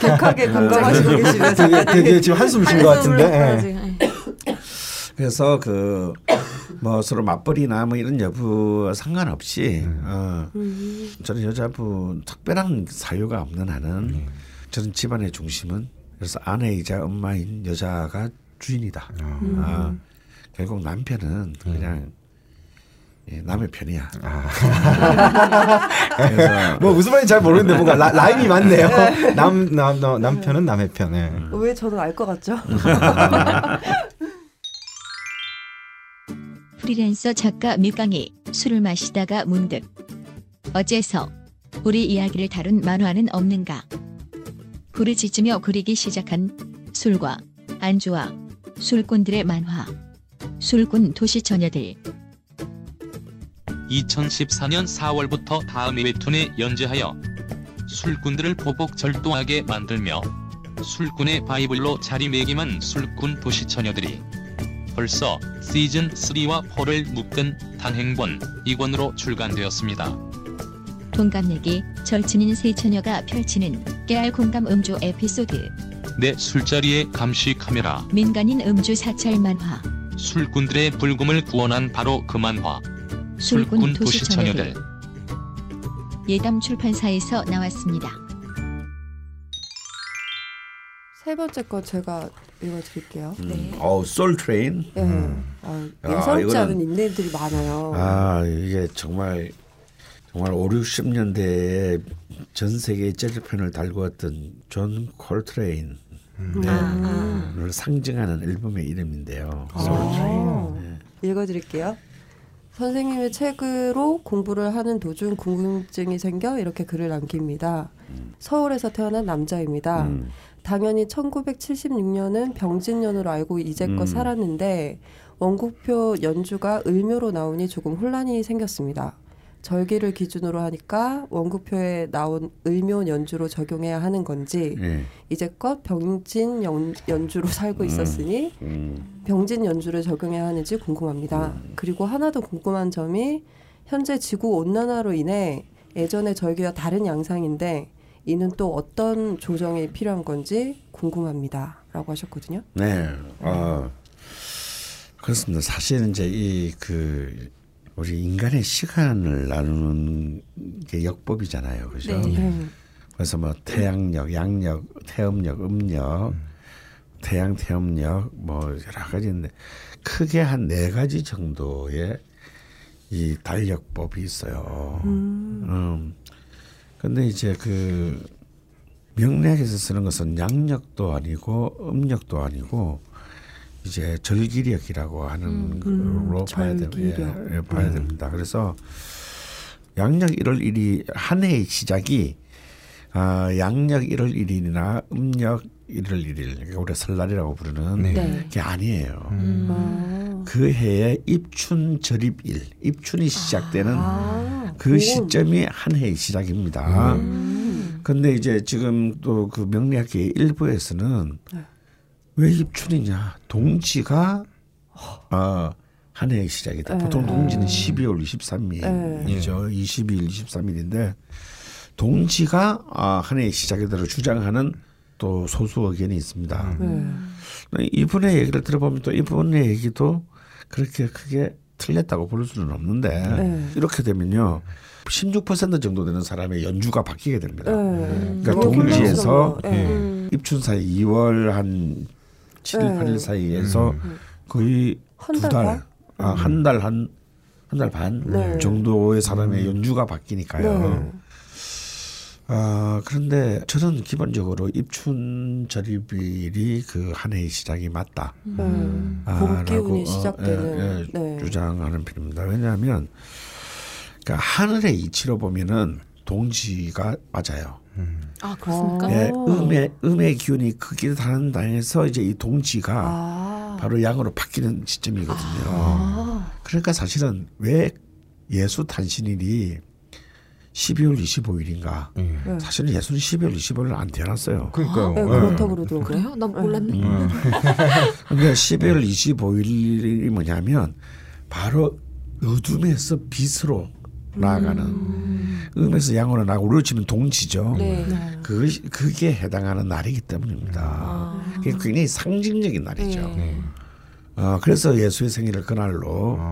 격하게 공감하시고 계시네요. 되게, 되게 지금 한숨 쉰 것 같은데. 예. 한숨을 그래서 그 뭐 서로 맞벌이나 뭐 이런 여부 상관없이 어, 저는 여자분 특별한 사유가 없는 한은 저는 집안의 중심은 그래서 아내이자 엄마인 여자가 주인이다. 아, 결국 남편은 그냥 예, 남의 편이야. 그래서 뭐 무슨 말인지 잘 모르는데 뭔가 라, 라임이 많네요. 남, 남, 남 남편은 남의 편. 예. 왜 저는 알 것 같죠? 프리랜서 작가 밀강이 술을 마시다가 문득 어째서 우리 이야기를 다룬 만화는 없는가 부르짖으며 그리기 시작한 술과 안주와 술꾼들의 만화 술꾼 도시 처녀들 2014년 4월부터 다음 웹툰에 연재하여 술꾼들을 보복 절도하게 만들며 술꾼의 바이블로 자리매김한 술꾼 도시처녀들이 벌써 시즌 3와 4를 묶은 단행본 2권으로 출간되었습니다. 동갑내기 절친인 세 처녀가 펼치는 깨알 공감 음주 에피소드. 내 술자리에 감시 카메라. 민간인 음주 사찰 만화. 술꾼들의 불금을 구원한 바로 그 만화 술꾼 술꾼 도시 도시처녀들 처녀들 예담 출판사에서 나왔습니다. 세 번째 거 제가 읽어드릴게요. 네. 어, soul train. 예. 아, 아, 예사롭지 이거는- 않은 닉네임들이 많아요. 아 이게 정말 정말 5, 60년대에 전 세계 재즈팬을 달구었던 존 콜트레인을 아, 상징하는 앨범의 이름인데요. 솔 아. 트레인. 읽어드릴게요. 선생님의 책으로 공부를 하는 도중 궁금증이 생겨 이렇게 글을 남깁니다. 서울에서 태어난 남자입니다. 음. 당연히 1976년은 병진년으로 알고 이제껏 음. 살았는데 원곡표 연주가 을묘로 나오니 조금 혼란이 생겼습니다. 절기를 기준으로 하니까 원곡표에 나온 을묘 연주로 적용해야 하는 건지 예. 이제껏 병진 연, 연주로 살고 있었으니 음. 병진 연주를 적용해야 하는지 궁금합니다. 그리고 하나 더 궁금한 점이 현재 지구 온난화로 인해 예전의 절기와 다른 양상인데 이는 또 어떤 조정이 필요한 건지 궁금합니다.라고 하셨거든요. 네. 어, 그렇습니다. 사실은 이제 이 그 우리 인간의 시간을 나누는 게 역법이잖아요. 그죠? 네. 네. 그래서 뭐 태양력, 양력, 태음력, 음력, 태양 태음력 뭐 여러 가지인데 크게 한 네 가지 정도의 이 달력법이 있어요. 음. 근데 이제 그 명리학에서 쓰는 것은 양력도 아니고 음력도 아니고 이제 절기력이라고 하는 걸로 봐야 돼, 절기력. 예, 예, 봐야 됩니다. 그래서 양력 1월 1일 한 해의 시작이 아, 양력 1월 1일이나 음력 1월 1일, 그러니까 우리가 설날이라고 부르는 네. 네. 게 아니에요. 아, 그그 해에 입춘 절입일, 입춘이 시작되는 아, 그 그건- 시점이 한 해의 시작입니다. 음. 근데 이제 지금 또 그 명리학계 일부에서는 네. 왜 입춘이냐? 동지가 어, 한 해의 시작이다. 네. 보통 동지는 네. 12월 23일이죠. 네. 22일, 23일인데 동지가 아, 한 해의 시작이다로 주장하는 또 소수 의견이 있습니다. 네. 이분의 얘기를 들어보면 또 이분의 얘기도 그렇게 크게 틀렸다고 볼 수는 없는데 네. 이렇게 되면요. 16% 정도 되는 사람의 연주가 바뀌게 됩니다. 네. 그러니까 동지에서. 네. 음. 입춘 사이 2월 한 7일, 네. 8일 사이에서 거의 한두달 달, 아, 한 달 한 한 달반 네. 정도의 사람의 연주가 바뀌니까요. 네. 아 그런데 저는 기본적으로 입춘 절입일이 그 한 해의 시작이 맞다. 네. 아, 봄 라고, 기운이 어, 시작되는. 예, 예, 네. 주장하는 편입니다. 왜냐하면 그러니까 하늘의 이치로 보면은 동지가 맞아요. 아 그렇습니까? 어. 예, 음의 음의 기운이 크게 다는 당에서 이제 이 동지가 아. 바로 양으로 바뀌는 시점이거든요. 아. 그러니까 사실은 왜 예수 탄신일이 12월 25일인가? 예. 네. 사실은 예수는 12월 25일 안 태어났어요. 그러니까요. 네, 예. 그렇다고 그러더라고요. 그래요? 나 몰랐네. 음. 근데 12월 25일이 뭐냐면 바로 어둠에서 빛으로 나아가는 음에서 양으로 나가고 우리로 치면 동지죠. 네. 그 그게 해당하는 날이기 때문입니다. 아. 그게 굉장히 상징적인 날이죠. 네. 어, 그래서 예수의 생일을 그날로 아.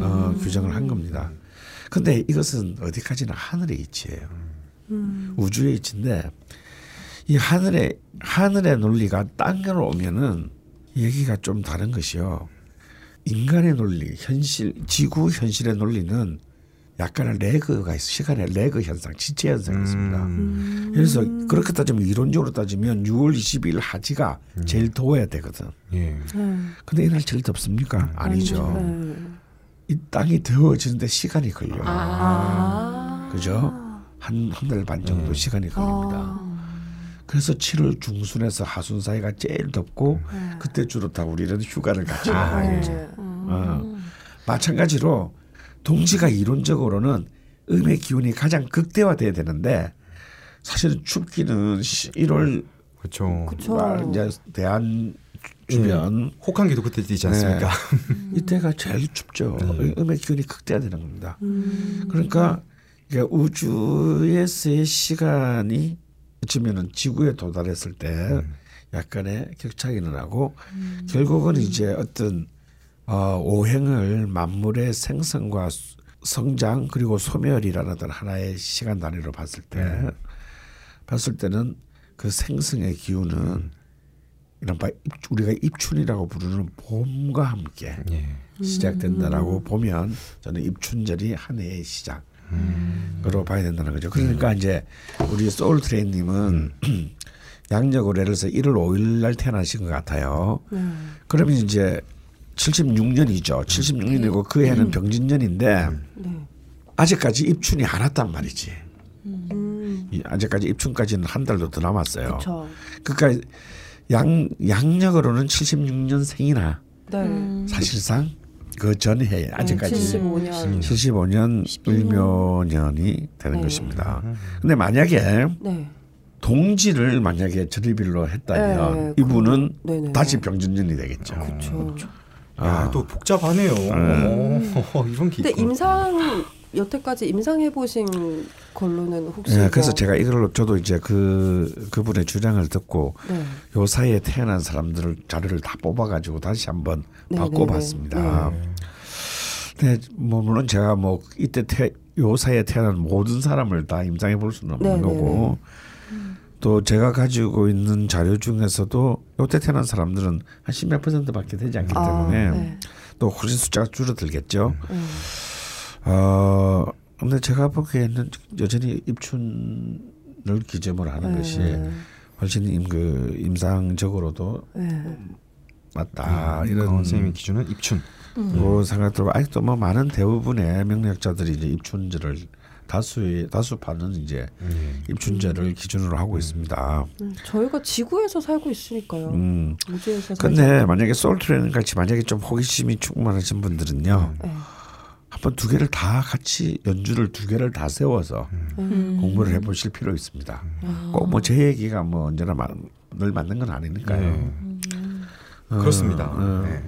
어, 규정을 한 겁니다. 근데 이것은 어디까지나 하늘의 이치예요. 우주의 이치인데 이 하늘의 하늘의 논리가 땅으로 오면은 얘기가 좀 다른 것이요. 인간의 논리, 현실, 지구 현실의 논리는 약간의 레그가 있어. 시간의 레그 현상, 지체 현상이 있습니다. 그래서 그렇게 따지면 이론적으로 따지면 6월 22일 하지가 제일 더워야 되거든. 예. 근데 이날 제일 덥습니까? 아니죠. 네. 이 땅이 더워지는데 시간이 걸려요. 아. 그죠? 한 한 달 반 정도 시간이 걸립니다. 그래서 7월 중순에서 하순 사이가 제일 덥고 그때 주로 다 우리는 휴가를 가죠. 네. 어. 마찬가지로 동지가 이론적으로는 음의 기운이 가장 극대화돼야 되는데 사실은 춥기는 1월 그렇죠. 이제 대한 주변 혹한기도 그때 뛰지 않습니까? 이때가 제일 춥죠. 네. 음의 기운이 극대화되는 겁니다. 음. 그러니까 이게 우주에서의 시간이 어쩌면은 지구에 도달했을 때 약간의 격차가 일어나고 결국은 이제 어떤 어, 오행을 만물의 생성과 수- 성장 그리고 소멸이라는 어떤 하나의 시간 단위로 봤을 때 봤을 때는 그 생성의 기운은 이른바 입- 우리가 입춘이라고 부르는 봄과 함께 예. 시작된다라고 보면 저는 입춘절이 한 해의 시작으로 봐야 된다는 거죠. 그러니까 이제 우리 소울 트레인님은 양력으로 예를 들어서 1월 5일 날 태어나신 것 같아요. 그러면 이제 76년이죠. 76년이고 그 해는 병진년인데 네. 아직까지 입춘이 안 왔단 말이지. 음. 이- 아직까지 입춘까지는 한 달도 더 남았어요. 그렇죠. 그러니까 양 양력으로는 76년생이나 네. 사실상 그 전해 아직까지 75년. 75년 을묘년이 되는 네. 것입니다. 근데 만약에 네. 동지를 만약에 절입일로 했다면 네, 이분은 네네. 다시 병진년이 되겠죠. 그렇죠. 아, 또 복잡하네요. 어, 이런 게 근데 있구나. 임상 여태까지 임상해 보신 걸로는 혹시 예, 그래서 뭐- 제가 이걸 저도 이제 그 그분의 주장을 듣고 네. 요 사이에 태어난 사람들을 자료를 다 뽑아 가지고 다시 한번 네, 바꿔 봤습니다. 네, 근데 뭐 물론 제가 뭐 이때 태, 요 사이에 태어난 모든 사람을 다 임상해 볼 수는 없는 네, 네, 거고 또 제가 가지고 있는 자료 중에서도 요때 태어난 사람들은 한 십몇 퍼센트밖에 되지 않기 아, 때문에 네. 또 훨씬 숫자가 줄어들겠죠. 네. 어 근데 제가 보기에는 여전히 입춘을 기점으로 하는 네. 것이 훨씬 임, 그 임상적으로도 네. 맞다 음, 이런 선생님의 기준은 입춘. 그 생각 들고 아직도 뭐 많은 대부분의 명리학자들이 이제 입춘절을 다수의 다수파는 이제 음. 입춘제를 기준으로 하고 있습니다. 음, 저희가 지구에서 살고 있으니까요. 음. 우주에서 근데 만약에 소울트레인 같이 만약에 좀 호기심이 충만하신 분들은요. 네. 한번 두 개를 다 같이 연주를 두 개를 다 세워서 음. 공부를 해보실 필요 있습니다. 꼭 뭐 제 얘기가 뭐 언제나 마- 늘 맞는 건 아니니까요. 어, 그렇습니다. 어. 네.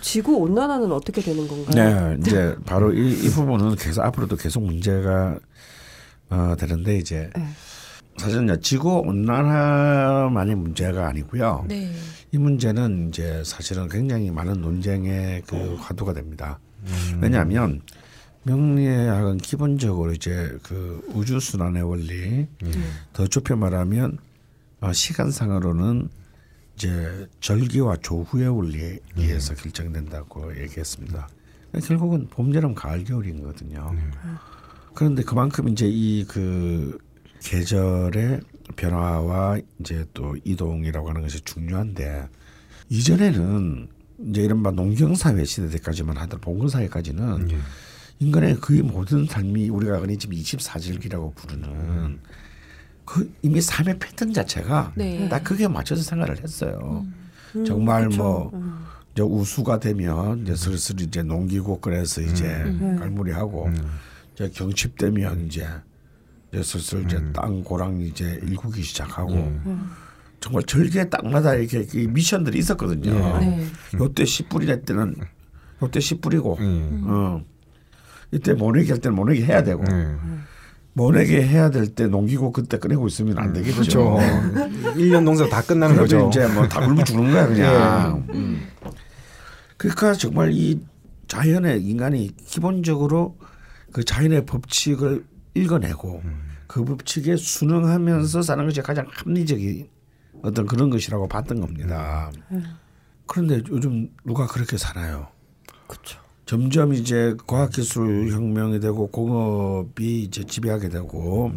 지구 온난화는 어떻게 되는 건가요? 네, 이제 바로 이, 이 부분은 계속 앞으로도 계속 문제가 어, 되는데 이제 네. 사실은 지구 온난화만이 문제가 아니고요. 네. 이 문제는 이제 사실은 굉장히 많은 논쟁의 그 화두가 됩니다. 왜냐하면 명리학은 기본적으로 이제 그 우주 순환의 원리 더 좁혀 말하면 어, 시간상으로는 이제 절기와 조후의 원리에 의해서 결정된다고 얘기했습니다. 결국은 봄, 여름, 가을, 겨울이거든요. 그런데 그만큼 이제 이 그 계절의 변화와 이제 또 이동이라고 하는 것이 중요한데 이전에는 이제 이른바 농경사회 시대 때까지만 하더라도 봉건사회까지는 인간의 거의 모든 삶이 우리가 흔히 지금 24절기라고 부르는 그 이미 삶의 패턴 자체가 네. 딱 그게 맞춰서 생활을 했어요. 정말 뭐 이제 우수가 되면 이제 슬슬 이제 농기고 끓여서 이제 갈무리하고 이제 경칩되면 이제 이제 슬슬 이제 땅 고랑 이제 일구기 시작하고 정말 절기에 딱마다 이렇게 이 미션들이 있었거든요. 네. 요때 씨 뿌리낼 때는 요때 씨 뿌리고 음. 어 이때 모내기 할 때는 모내기 해야 되고. 음. 모내기 해야 될 때 농기고 그때 꺼내고 있으면 안 되겠죠. 그렇죠. 1년 농사 다 끝나는 거죠. 이제 뭐다 굶어 죽는 거야 그냥. 음. 그러니까 정말 이 자연의 인간이 기본적으로 그 자연의 법칙을 읽어내고 그 법칙에 순응하면서 사는 것이 가장 합리적인 어떤 그런 것이라고 봤던 겁니다. 그런데 요즘 누가 그렇게 살아요? 그렇죠. 점점 이제 과학기술 혁명이 되고 공업이 이제 지배하게 되고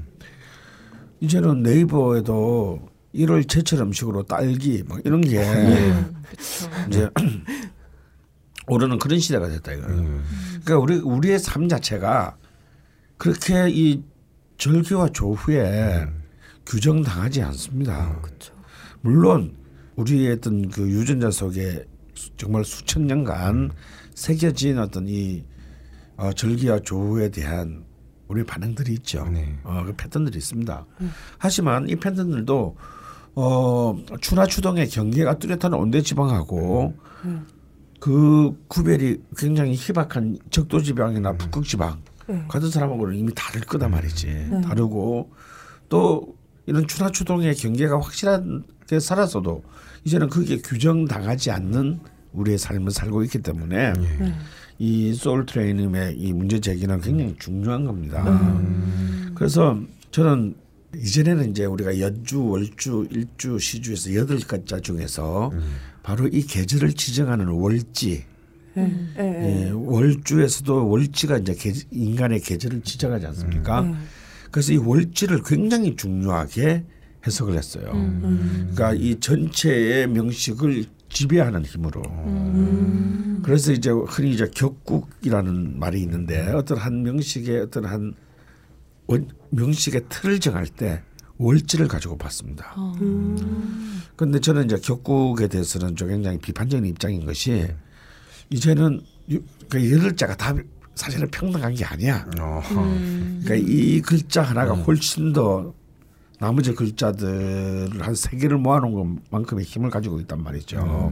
이제는 네이버에도 1월 제철 음식으로 딸기 막 이런 게 이제 오르는 그런 시대가 됐다 이거예요. 그러니까 우리 우리의 삶 자체가 그렇게 이 절기와 조후에 규정당하지 않습니다. 물론 우리의 어떤 그 유전자 속에 수- 정말 수천 년간 새겨진 어떤 이 어, 절기와 조후에 대한 우리 반응들이 있죠. 네. 어, 그 패턴들이 있습니다. 하지만 이 패턴들도 어, 추나 추동의 경계가 뚜렷한 온대 지방하고 그 구별이 굉장히 희박한 적도 지방이나 북극 지방 같은 사람하고는 이미 다를 거다 말이지. 다르고 또 이런 추나 추동의 경계가 확실하게 살았어도 이제는 그게 규정당하지 않는 우리의 삶을 살고 있기 때문에 이 소울 트레이닝의 이 문제 제기는 굉장히 중요한 겁니다. 그래서 저는 이전에는 이제 우리가 연주, 월주, 일주, 시주에서 여덟 글자 중에서 바로 이 계절을 지정하는 월지, 예, 예, 월주에서도 월지가 이제 계, 인간의 계절을 지정하지 않습니까? 그래서 이 월지를 굉장히 중요하게 해석을 했어요. 그러니까 이 전체의 명식을 지배하는 힘으로. 그래서 이제 흔히 이제 격국이라는 말이 있는데 어떤 한 명식의 어떤 한 원- 명식의 틀을 정할 때 월지를 가지고 봤습니다. 그런데 저는 이제 격국에 대해서는 좀 굉장히 비판적인 입장인 것이 이제는 유- 그 여덟 자가 다 사실은 평등한 게 아니야. 어. 그러니까 이 글자 하나가 훨씬 더 나머지 글자들을 한 세 개를 모아놓은 것만큼의 힘을 가지고 있단 말이죠.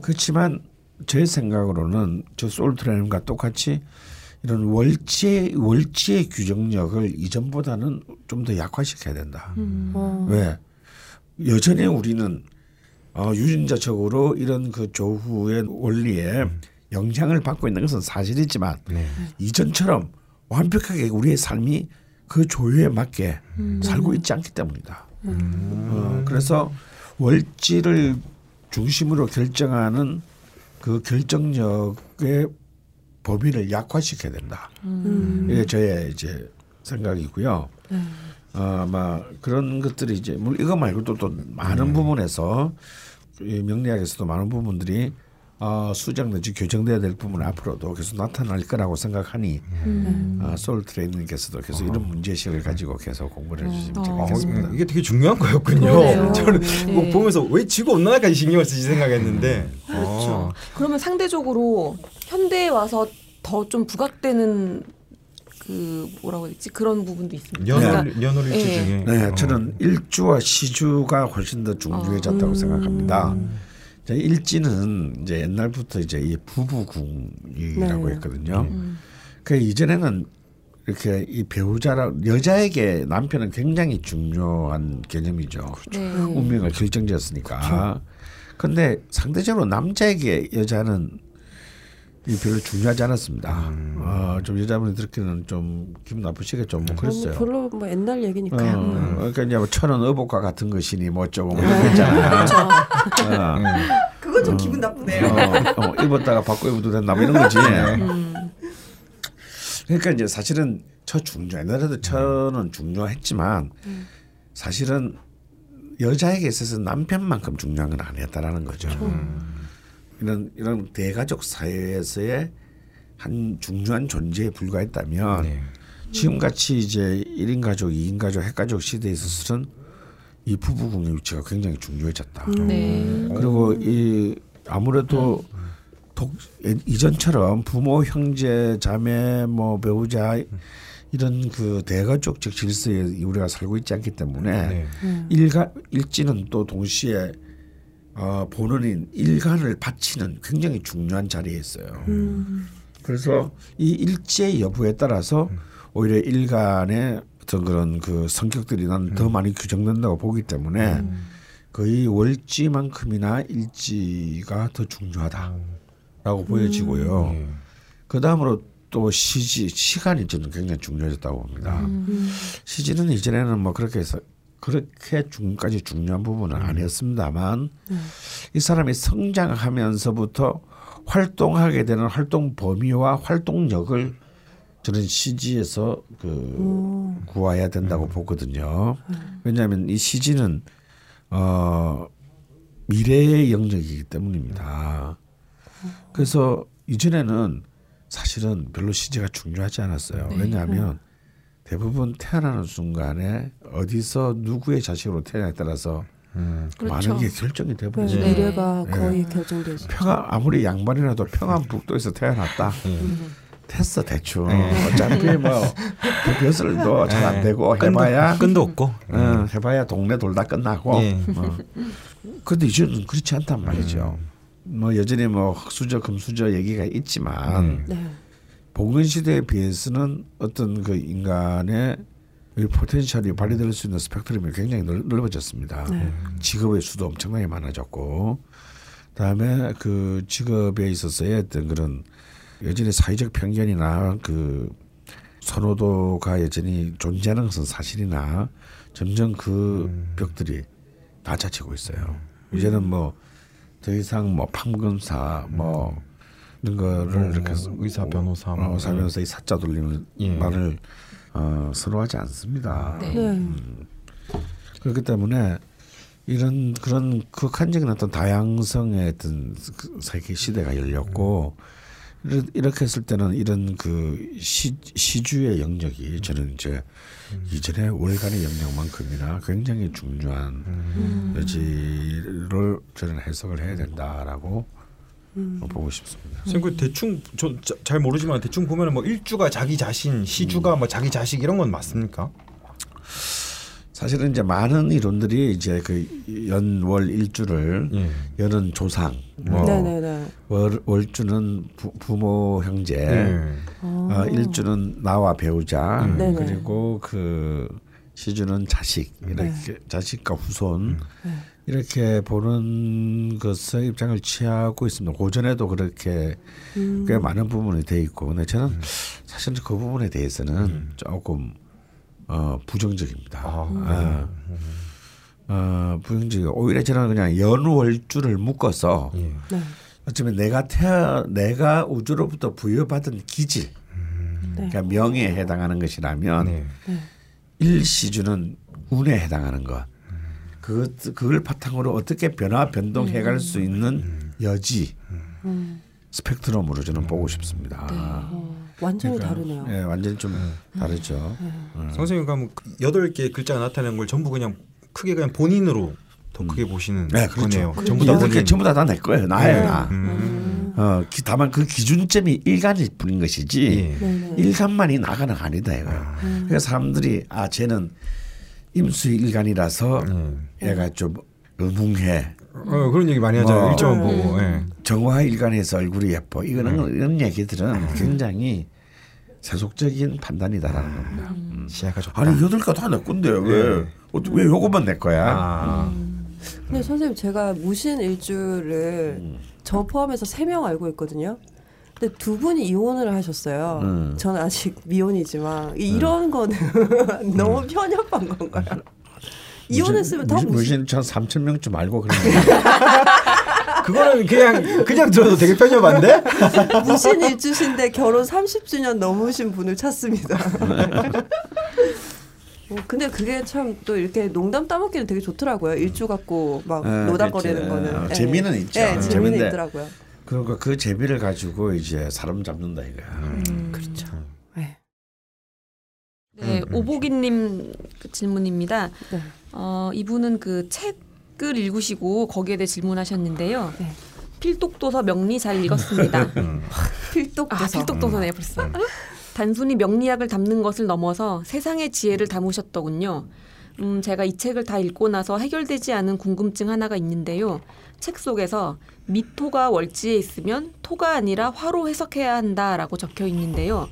그렇지만 제 생각으로는 저 솔트레님과 똑같이 이런 월지의 월지의 규정력을 이전보다는 좀 더 약화시켜야 된다. 어. 왜 여전히 우리는 어, 유전자적으로 이런 그 조후의 원리에 영향을 받고 있는 것은 사실이지만 네. 이전처럼 완벽하게 우리의 삶이 그 조유에 맞게 살고 있지 않기 때문이다. 어, 그래서 월지를 중심으로 결정하는 그 결정력의 범위를 약화시켜야 된다. 이게 저의 이제 생각이고요. 어, 아마 그런 것들이 이제 물 이거 말고도 또 많은 부분에서 이 명리학에서도 많은 부분들이 어, 수정 내지 교정돼야 될 부분 앞으로도 계속 나타날 거라고 생각하니 어, 소울 트레이닝께서도 계속 이런 문제의식을 가지고 계속 공부를 해주시면 어. 아, 좋겠습니다. 이게 되게 중요한 거였군요. 그러네요. 저는 네. 뭐 보면서 왜 지구 온난화까지 신경을 쓰지 생각했는데. 그렇죠. 어. 그러면 상대적으로 현대에 와서 더 좀 부각되는 그 뭐라고 해야 되지 그런 부분도 있습니다. 연월 연월일주 예. 중에. 네, 어. 저는 일주와 시주가 훨씬 더 중요해졌다고 음. 생각합니다. 이제 일지는 이제 옛날부터 이제 이 부부궁이라고 네. 했거든요. 음. 그 이전에는 이렇게 이 배우자라 여자에게 남편은 굉장히 중요한 개념이죠. 네. 운명을 결정지었으니까. 근데 상대적으로 남자에게 여자는 이 별로 중요하지 않았습니다. 음. 어, 좀 여자분이 듣기는 좀 기분 나쁘시겠죠. 뭐 그랬어요. 뭐 별로 뭐 옛날 어, 얘기니까요. 음. 그러니까 이제 뭐 천은 의복과 같은 것이니 뭐 어쩌고 뭐 이런 거 있잖아요. 어, 그건 좀 기분 나쁘네요. 어, 어, 입었다가 바꿔 입어도 된다 뭐 이런 거지. 음. 그러니까 이제 사실은 처 중요 옛날에도 처는 중요했지만 사실은 여자에게 있어서 남편만큼 중요한 건 아니었다라는 거죠. 이런 이런 대가족 사회에서의 한 중요한 존재에 불과했다면 네. 지금 같이 이제 1인 가족, 2인 가족, 핵가족 시대에 있어서는 이 부부궁의 위치가 굉장히 중요해졌다. 네. 그리고 이 아무래도 독, 예- 이전처럼 부모, 형제, 자매, 뭐 배우자 이런 그 대가족 적 질서에 우리가 살고 있지 않기 때문에 네. 일가 일지는 또 동시에 어, 본원인 일간을 바치는 굉장히 중요한 자리에 있어요. 그래서 이 일지의 여부에 따라서 오히려 일간의 어떤 그런 그 성격들이 나는 더 많이 규정된다고 보기 때문에 거의 월지만큼이나 일지가 더 중요하다라고 보여지고요. 네. 그 다음으로 또 시지 시간이 저는 굉장히 중요해졌다고 봅니다. 시지는 이전에는 뭐 그렇게 해서 그렇게 중까지 중요한 부분은 아니었습니다만 이 사람이 성장하면서부터 활동하게 되는 활동 범위와 활동력을 저는 시지에서 그 구해야 된다고 보거든요. 왜냐하면 이 시지는 어 미래의 영역이기 때문입니다. 그래서 이전에는 사실은 별로 시지가 중요하지 않았어요. 왜냐하면 대부분 태어나는 순간에 어디서 누구의 자식으로 태어나에 따라서 그렇죠. 많은 게 결정이 네, 돼버리죠. 네. 미래가 네. 거의 결정되죠. 평안 아무리 양반이라도 평안북도에서 태어났다. 됐어 대충 네. 어차피 뭐그 벼슬도 잘 안 되고 해봐야 끈도 없고. 어, 해봐야 동네 돌다 끝나고. 예. 어. 근데 이제는 그렇지 않단 말이죠. 뭐 여전히 뭐 흑수저 금수저 얘기가 있지만 네. 봉건 시대에 비해서는 어떤 그 인간의 이 포텐셜이 발휘될 수 있는 스펙트럼이 굉장히 넓, 넓어졌습니다. 직업의 수도 엄청나게 많아졌고, 그다음에 그 직업에 있어서의 어떤 그런 여전히 사회적 편견이나 그 선호도가 여전히 존재하는 것은 사실이나 점점 그 벽들이 낮아지고 있어요. 이제는 뭐 더 이상 뭐 판검사 뭐 이런 거를 이렇게 뭐 의사, 변호사, 어, 뭐. 의사 변호사 이 사자 돌리는 예. 말을 어, 선호하지 않습니다. 네. 네. 그렇기 때문에 이런 그런 극한적인 어떤 다양성의 어떤 그 세계 시대가 열렸고 이렇- 이렇게 했을 때는 이런 그 시, 시주의 영역이 저는 이제 이전에 월간의 영역만큼이나 굉장히 중요한 여지를 저는 해석을 해야 된다라고 보고 싶습니다. 선생님 그 대충 저 잘 모르지만 대충 보면은 뭐 일주가 자기 자신, 시주가 뭐 자기 자식 이런 건 맞습니까? 사실은 이제 많은 이론들이 이제 그 연월 일주를 예. 연은 조상, 뭐 네네네. 월, 월주는 부, 부모 형제, 예. 어, 일주는 나와 배우자, 음. 그리고 그 시주는 자식 이렇게 자식과 후손 이렇게 보는 것의 입장을 취하고 있습니다. 고전에도 그렇게 꽤 많은 부분이 돼 있고, 근데 저는 사실 그 부분에 대해서는 조금 어, 부정적입니다. 어, 어, 부정적이 오히려 저는 그냥 연월주를 묶어서 예. 네. 어쩌면 내가 태어 내가 우주로부터 부여받은 기질, 그러니까 명예에 해당하는 것이라면 네. 일시주는 운에 해당하는 것. 그것 그걸 바탕으로 어떻게 변화 변동해갈 수 있는 여지 음. 스펙트럼으로 저는 보고 싶습니다. 어, 완전히 그러니까, 다르네요. 예, 완전히 좀 다르죠. 음. 선생님 그러면 여덟 개 글자가 나타나는 걸 전부 그냥 크게 그냥 본인으로 더 크게 보시는 네, 그렇죠. 거네요. 그렇죠. 전부 다 여덟 개 본인. 전부 다다내 거예요. 나예요, 네. 나. 음. 어, 기- 다만 그 기준점이 일간일 뿐인 것이지 예. 일간만이 나가는 거 아니다 이거예요. 그러니까 사람들이 아 쟤는 임수 일간이라서 음. 얘가 좀 음흉해. 어, 그런 얘기 많이 하잖아요. 뭐. 일점 보고. 예. 정화 일간에서 얼굴이 예뻐. 이거는 이런 얘기들은 굉장히 세속적인 판단이다라는 겁니다. 음. 시야가 좋다. 아니 여덟 개다내 건데 왜? 어떻게 왜 요것만 내 거야? 아. 근데 선생님 제가 무신 일주를 음. 저 포함해서 세 명 알고 있거든요. 근데 두 분이 이혼을 하셨어요. 음. 저는 아직 미혼이지만 이런 거는 너무 편협한 건가요? 이혼했으면 다 무신 무신 천 삼천 명쯤 알고 그런 거. 그거는 그냥 그냥 들어도 되게 편협한데? 무신 일주신데 결혼 30주년 넘으신 분을 찾습니다. 어, 근데 그게 참 또 이렇게 농담 따먹기는 되게 좋더라고요. 일주 갖고 막 아, 노닥거리는 그렇지. 거는. 어, 예. 재미는 있죠. 예, 어, 재미는 재밌는데. 있더라고요. 그러니까 그 재미를 가지고 이제 사람 잡는다 이거야. 그렇죠. 네. 네, 음, 음. 오보기님 그 질문입니다. 네. 어, 이분은 그 책을 읽으시고 거기에 대해 질문하셨는데요. 네. 필독도서 명리 잘 읽었습니다. 필독도서. 아, 필독도서네 벌써. 단순히 명리학을 담는 것을 넘어서 세상의 지혜를 담으셨더군요. 음, 제가 이 책을 다 읽고 나서 해결되지 않은 궁금증 하나가 있는데요. 책 속에서 미토가 월지에 있으면 토가 아니라 화로 해석해야 한다라고 적혀 있는데요.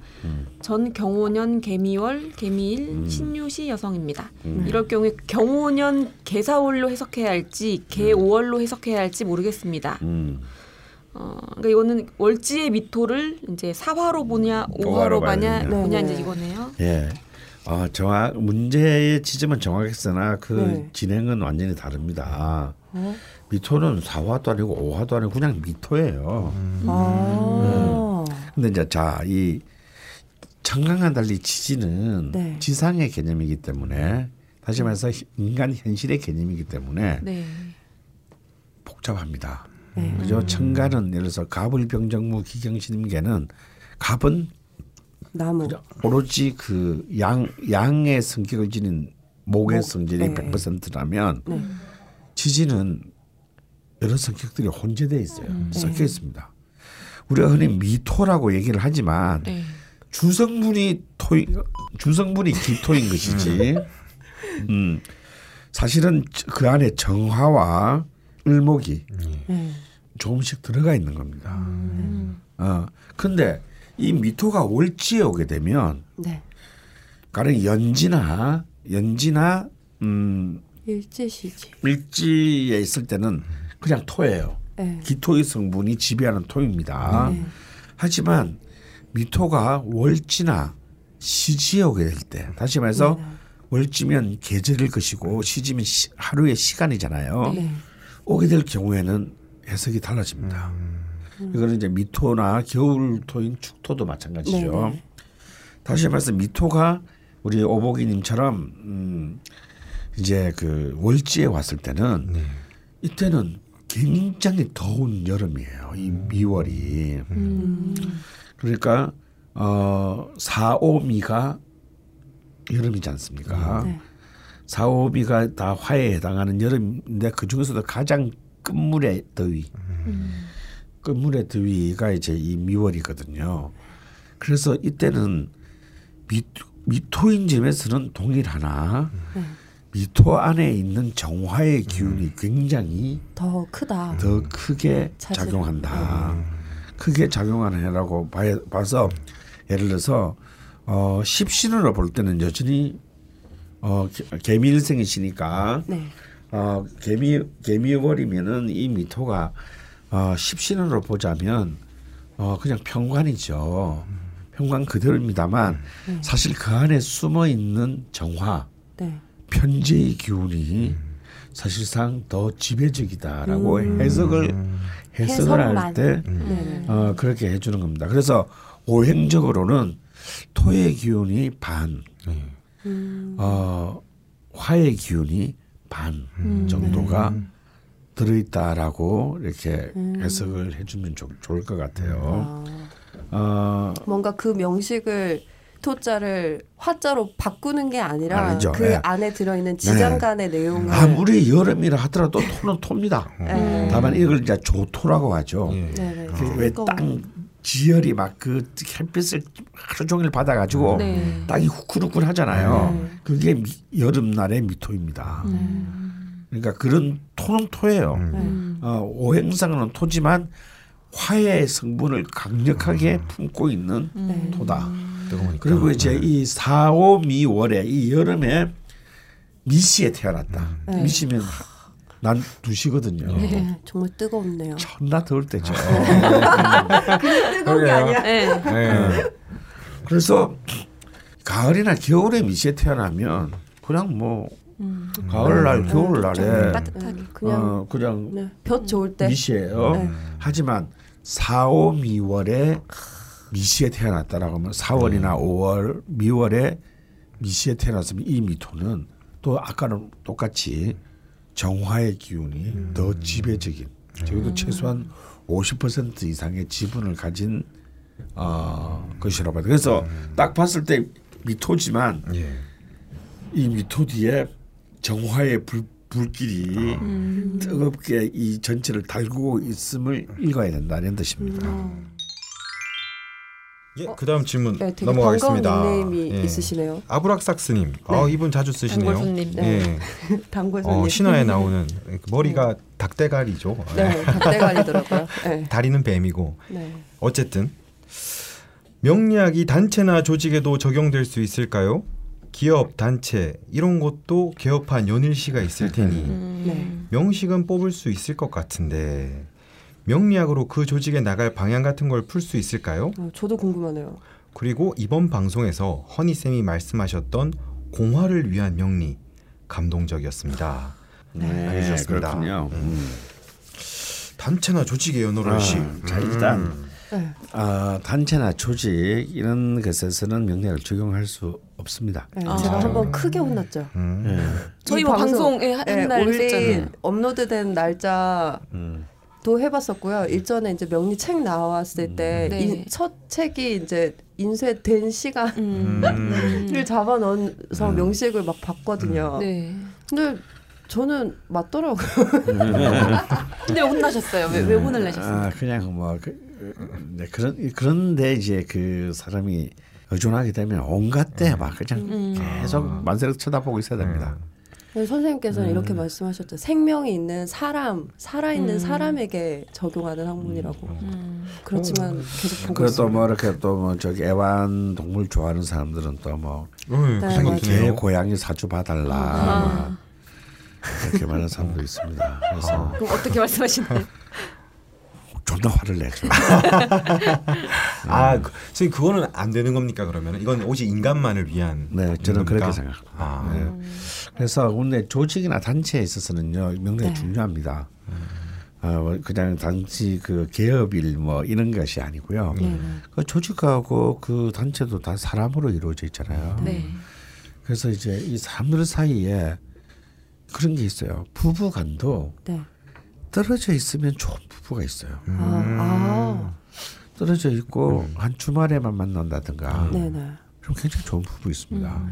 전 경호년 개미월 개미일 신유시 여성입니다. 이럴 경우에 경호년 개사월로 해석해야 할지 개오월로 해석해야 할지 모르겠습니다. 음. 어, 그러니까 이거는 월지의 미토를 이제 사화로 보냐 오화로 오화로 되냐. 보냐 네네. 이제 이거네요. 예. 어, 정확 문제의 지점은 정확했으나 그 네. 진행은 완전히 다릅니다. 어? 미토는 4화도 아니고 5화도 아니고 그냥 미토예요. 아. 근데 이제 자, 이 청강과 달리 지진은 네. 지상의 개념이기 때문에 다시 말해서 인간 현실의 개념이기 때문에 네. 복잡합니다. 네. 그죠? 청가는 예를 들어서 갑을병정무 기경신임계는 갑은 나무. 오로지 그 양 양의 성격을 지닌 목의 목, 성질이 네. 100%라면 네. 지진은 여러 성격들이 혼재되어 있어요. 음. 섞여 있습니다. 우리가 흔히 미토라고 얘기를 하지만 네. 주성분이 토인 주성분이 기토인 것이지. 음. 사실은 그 안에 정화와 을목이 네. 조금씩 들어가 있는 겁니다. 어. 근데 이 미토가 월지에 오게 되면 네. 가령 연지나 연지나 음 일제시지. 일지에 있을 때는 그냥 토예요. 네. 기토의 성분이 지배하는 토입니다. 네. 하지만 미토가 월지나 시지에 오게 될 때, 다시 말해서 월지면 계절일 것이고 시지면 시- 하루의 시간이잖아요. 네. 오게 될 경우에는 해석이 달라집니다. 음. 이거는 이제 미토나 겨울토인 축토도 마찬가지죠. 네네. 다시 말해서 미토가 우리 오복이님처럼 음 이제 그 월지에 왔을 때는 이때는 굉장히 더운 여름이에요. 이 미월이. 음. 그러니까 어 사오미가 여름이지 않습니까? 네. 사오미가 다 화에 해당하는 여름인데 그 중에서도 가장 끝물의 더위, 끝물의 더위가 이제 이 미월이거든요. 그래서 이때는 미토, 미토인 점에서는 동일하나 미토 안에 있는 정화의 기운이 굉장히 더 크다. 더 크게. 작용한다. 크게 작용하는 해라고 봐- 봐서 예를 들어서 어, 십신으로 볼 때는 여전히 어, 개- 개미일생이시니까 네. 어, 개미 개미월이면은 이 미토가 어, 십신으로 보자면 어, 그냥 평관이죠. 평관 그대로입니다만 사실 그 안에 숨어 있는 정화 네. 편재의 기운이 사실상 더 지배적이다라고 해석을 해석을 할 해석만. 때 네. 어, 그렇게 해주는 겁니다. 그래서 오행적으로는 토의 기운이 반, 어, 화의 기운이 반 정도가 들어있다라고 이렇게 음. 해석을 해주면 좋, 좋을 것 같아요. 아, 어, 뭔가 그 명식을 토자를 화자로 바꾸는 게 아니라 아니죠. 그 예. 안에 들어있는 지장간의 내용을 아무리 여름이라 하더라도 토는 토입니다. 예. 다만 이걸 이제 조토라고 하죠. 예. 네네. 그 왜땅 지열이 막 그 햇빛을 하루 종일 받아가지고 네. 땅이 후끈후끈 하잖아요. 네. 그게 미- 여름날의 미토입니다. 그러니까 그런 토는 토예요. 음. 어, 오행상은 토지만 화의 성분을 강력하게 품고 있는 네. 토다. 뜨거우니까. 그리고 이제 이 4, 5, 미 월에 이 여름에 미시에 태어났다. 네. 미시면 난 두시거든요. 네, 정말 뜨겁네요. 천나 더울 때죠. 뜨거운 게 아니야. 네. 예. 그래서 가을이나 겨울에 미시에 태어나면 그냥 뭐 가을날 네, 겨울날에 음. 따뜻하게. 그냥 어, 그냥 네, 볕 좋을 때. 미시예요. 네. 하지만 4, 5, 미월에 미시에 태어났다라고 하면 4월이나 5월, 미월에 미시에 태어났으면 이 미토는 또 아까는 똑같이 정화의 기운이 더 지배적인 적어도 최소한 50% 이상의 지분을 가진 어, 것이라고 봐요. 그래서 딱 봤을 때 미토지만 예. 이 미토 뒤에 정화의 불, 불길이 뜨겁게 이 전체를 달구고 있음을 읽어야 된다는 뜻입니다. 예. 그다음 질문 네, 되게 넘어가겠습니다. 예. 있으시네요. 아브락삭스님. 아 이분 자주 쓰시네요. 단골손님. 네. 예. 단골손님. 어, 신화에 나오는 머리가 닭대가리죠. 네, 닭대가리더라고요. 네. 다리는 뱀이고. 네. 어쨌든 명리학이 단체나 조직에도 적용될 수 있을까요? 기업, 단체 이런 것도 개업한 연일시가 있을 테니 음. 네. 명식은 뽑을 수 있을 것 같은데 명리학으로 그 조직에 나갈 방향 같은 걸 풀 수 있을까요? 어, 저도 궁금하네요. 그리고 이번 방송에서 허니 쌤이 말씀하셨던 공화를 위한 명리 감동적이었습니다. 네, 알려주셨습니다. 그렇군요. 음. 단체나 조직의 연호를 아, 시. 자 일단 네. 아, 단체나 조직 이런 것에서는 명령을 적용할 수 없습니다. 네, 아. 제가 한번 크게 혼났죠. 음. 예. 저희 이뭐 방송- 방송에 한 네, 날 올린 했었잖아요. 업로드된 날짜 음. 도 해봤었고요. 일전에 이제 명리 책 나왔을 때 네. 첫 책이 이제 인쇄된 시간을 음. 음. 잡아 넣어서 명식을 막 봤거든요. 네. 근데 저는 맞더라고요. 근데 왜 혼나셨어요? 왜, 왜 혼을 내셨어요? 아 그냥 뭐 그, 네, 그런 그런데 이제 그 사람이 의존하게 되면 온갖 데막 그냥 음. 계속 만세력 쳐다보고 있어야 됩니다. 그래서 선생님께서는 음. 이렇게 말씀하셨죠. 생명이 있는 사람, 살아있는 음. 사람에게 적용하는 학문이라고. 음. 그렇지만 계속 보고 있어요. 또뭐 이렇게 또 뭐 저기 애완 동물 좋아하는 사람들은 또뭐 음, 네, 그. 개 드네요. 고양이 사주 봐달라 아. 이렇게 말하는 사람도 있습니다. 그래서 그럼 어떻게 말씀하시나요? 존나 화를 내죠. 아, 그, 선생님 그거는 안 되는 겁니까 그러면? 이건 오직 인간만을 위한. 네, 저는 겁니까? 그렇게 생각합니다. 아, 네. 그래서 근데 조직이나 단체에 있어서는요 명령이 네. 중요합니다. 어, 그냥 단지 그 개업일 뭐 이런 것이 아니고요. 네, 네. 그 조직하고 그 단체도 다 사람으로 이루어져 있잖아요. 네. 그래서 이제 이 사람들 사이에 그런 게 있어요. 부부간도 네. 떨어져 있으면 좋은 부부가 있어요. 음. 아, 떨어져 있고 한 주말에만 만난다든가 아, 네, 네. 그럼 굉장히 좋은 부부 있습니다.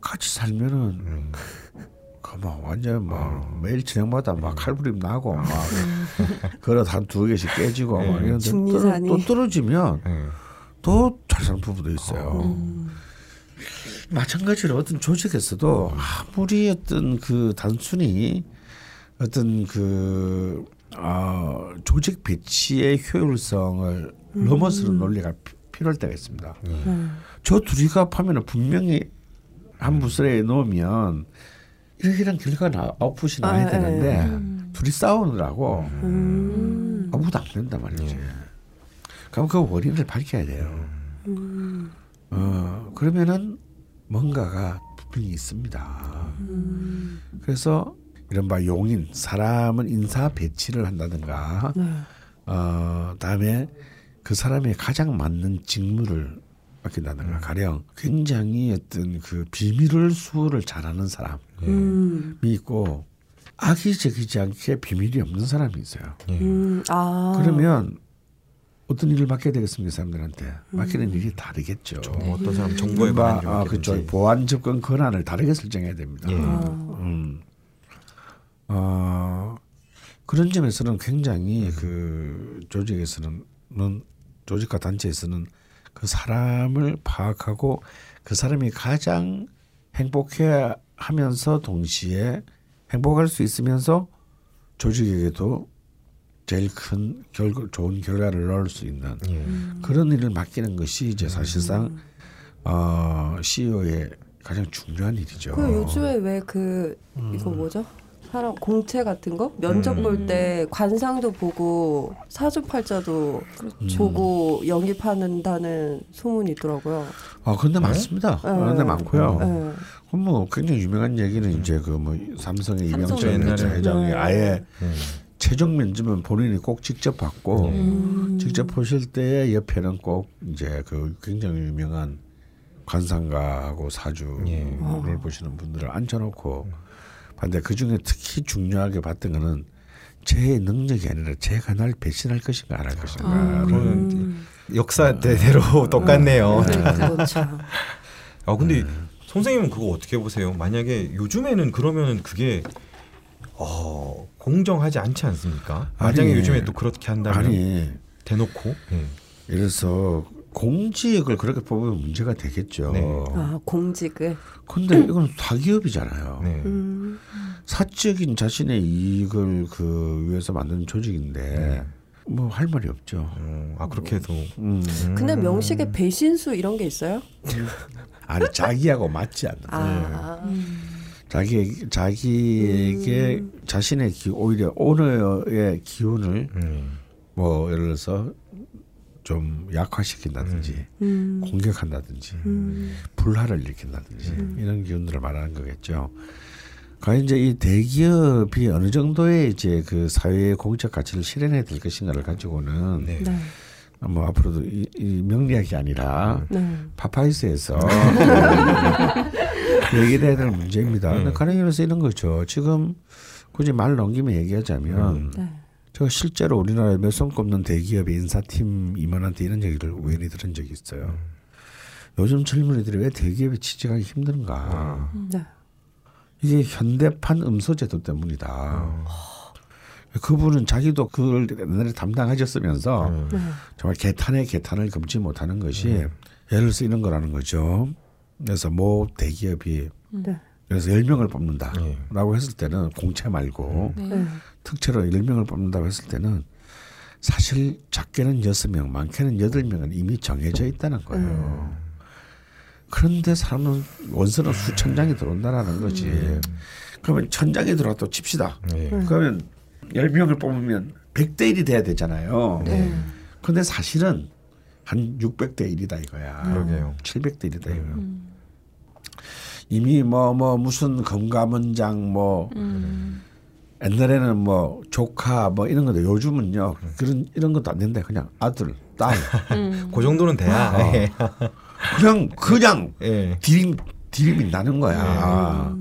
같이 살면은 그막 완전 막 매일 저녁마다 막 칼부림 나고 막 그릇 한 두 개씩 깨지고 막 이런데 중리산이. 떨어- 또 떨어지면 네. 더잘 사는 부부도 있어요. 마찬가지로 어떤 조직에서도 아무리 어떤 그 단순히 어떤 그 어, 조직 배치의 효율성을 넘어서는 논리가 피- 필요할 때가 있습니다. 저 둘이 합하면 분명히 한 부스레에 넣으면 이런 결과가 나, 아웃풋이 나야 아, 되는데 둘이 싸우느라고 음. 아무도 안 된단 말이지. 그럼 그 원인을 밝혀야 돼요. 음. 어, 그러면은 뭔가가 분명히 있습니다. 그래서 이른바 용인, 사람은 인사 배치를 한다든가, 네. 어, 다음에 그 사람의 가장 맞는 직무를 맡긴다든가, 가령 굉장히 어떤 그 비밀을 수호를 잘하는 사람이 음. 있고, 악의적이지 않게 비밀이 없는 사람이 있어요. 예. 음, 아. 그러면 어떤 일을 맡겨야 되겠습니까 사람들한테 음. 맡기는 일이 다르겠죠. 뭐 어떤 사람 정보에 뭐, 관한 아, 그렇죠. 보안 접근 권한을 다르게 설정해야 됩니다. 예. 아. 음. 어, 그런 점에서는 굉장히 그 조직에서는 는 조직과 단체에서는 그 사람을 파악하고 그 사람이 가장 행복해 하면서 동시에 행복할 수 있으면서 조직에게도 제일 큰 결, 좋은 결과를 넣을 수 있는 예. 그런 일을 맡기는 것이 이제 사실상 어, CEO의 가장 중요한 일이죠. 그 요즘에 왜그 음. 이거 뭐죠? 사람 공채 같은 거 면접 음. 볼때 관상도 보고 사주팔자도 보고 영입하는다는 소문이 있더라고요. 아, 근데 많습니다. 네. 그런데 많고요. 네. 그럼 뭐 굉장히 유명한 얘기는 이제 그 뭐 삼성의 삼성 이명철. 회장이 네. 아예 예. 최종 면접은 본인이 꼭 직접 받고 음. 직접 보실 때에 옆에는 꼭 이제 그 굉장히 유명한 관상가하고 사주를 예. 보시는 분들을 앉혀놓고 반대 그 중에 특히 중요하게 봤던 거는 제 능력이 아니라 제가 날 배신할 것인가 안 할 것인가. 아. 음. 역사대로 똑같네요. 네, 그건 참. 아 근데 선생님은 그거 어떻게 보세요? 만약에 요즘에는 그러면은 그게 어, 공정하지 않지 않습니까? 만약에 아니, 요즘에 또 그렇게 한다면 아니 대놓고 예. 이래서 공직을 그렇게 뽑으면 문제가 되겠죠. 네. 아 공직을. 근데 이건 사기업이잖아요. 네. 음. 사적인 자신의 이익을 그 위해서 만든 조직인데 뭐할 말이 없죠. 어, 아 그렇게 해도 음. 근데 음. 명식에 배신수 이런 게 있어요? 아니 자기하고 맞지 않는. 아. 자기 자기에게 음. 자신의 기, 오히려 오너의 기운을 음. 뭐 예를 들어서 좀 약화시킨다든지 음. 공격한다든지 음. 불화를 일으킨다든지 이런 기운들을 말하는 거겠죠. 과연 이제 이 대기업이 어느 정도의 이제 그 사회의 공적 가치를 실현해야 될 것인가를 가지고는 네. 네. 뭐 앞으로도 이, 이 명리학이 아니라 네. 파파이스에서 얘기를 해야 될 문제입니다. 근데 가령이로서 이런 거죠. 지금 굳이 말 넘기면 얘기하자면 네. 제가 실제로 우리나라에 몇 손 꼽는 대기업의 인사팀 임원한테 이런 얘기를 우연히 들은 적이 있어요. 요즘 젊은이들이 왜 대기업에 취직하기 힘든가? 네. 이게 현대판 음소제도 때문이다. 그분은 자기도 그걸 옛날에 담당하셨으면서 네. 정말 개탄의 개탄을 금치 못하는 것이 예를 들어서 이런 거라는 거죠. 그래서 모 대기업이 네. 그래서 10명을 예. 뽑는다라고 했을 때는 공채 말고 네. 특채로 10명을 뽑는다고 했을 때는 사실 작게는 6명, 많게는 8명은 이미 정해져 있다는 거예요. 그런데 사람은 원서는 수천 장이 들어온다라는 거지. 그러면 천 장이 들어왔다 칩시다. 예. 그러면 10명을 뽑으면 100대 1이 돼야 되잖아요. 네. 근데 사실은 한 600대 1이다 이거야. 그러게요. 700대 1이다 이거야. 이미 뭐뭐 무슨 검감원장 뭐 옛날에는 뭐 조카 뭐 이런 건데 요즘은요 그런 이런 것도 안 된다 그냥 아들 딸 그 정도는 돼야. 어. 예. 그냥 그냥 예. 디림 디림이 나는 거야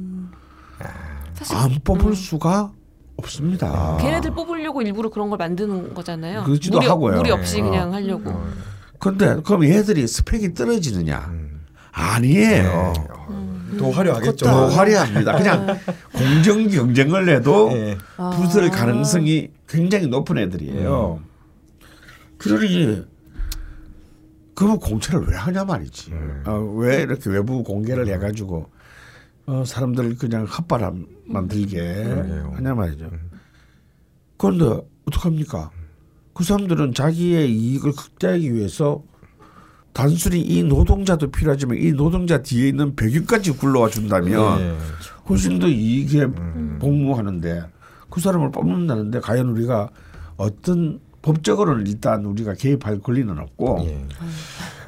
사실 안 뽑을 수가 없습니다 걔네들 뽑으려고 일부러 그런 걸 만드는 거잖아요. 그러지도 무리, 하고요. 무리 없이 어. 그냥 하려고. 근데 그럼 얘들이 스펙이 떨어지느냐 음. 아니에요 더 화려하겠죠. 더 화려합니다 그냥 공정 경쟁을 해도 예. 붙을 가능성이 굉장히 높은 애들이에요. 그러니 그럼 공채를 왜 하냐 말이지. 어, 왜 이렇게 외부 공개를 해가지고 어, 사람들 그냥 헛바람 만 들게 그러게요. 하냐 말이죠. 그런데 어떡합니까? 그 사람들은 자기의 이익을 극대화하기 위해서 단순히 이 노동자도 필요하지만 이 노동자 뒤에 있는 백유까지 굴러와 준다면 예. 훨씬 더 이익에 복무하는데 그 사람을 뽑는다는데 과연 우리가 어떤 법적으로는 일단 우리가 개입할 권리는 없고 예.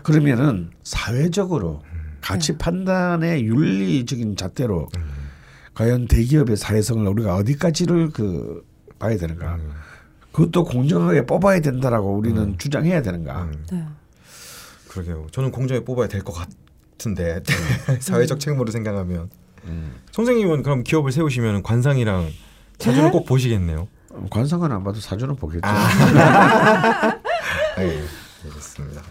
그러면은 사회적으로 가치 판단의 윤리적인 잣대로 과연 대기업의 사회성을 우리가 어디까지를 그 봐야 되는가? 그것도 공정하게 뽑아야 된다라고 우리는 주장해야 되는가? 네. 그러게요. 저는 공정에 뽑아야 될 것 같은데 사회적 책무로 생각하면 선생님은 그럼 기업을 세우시면 관상이랑 사주는 꼭 보시겠네요. 어, 관상은 안 봐도 사주는 보겠죠. 네, 알겠습니다.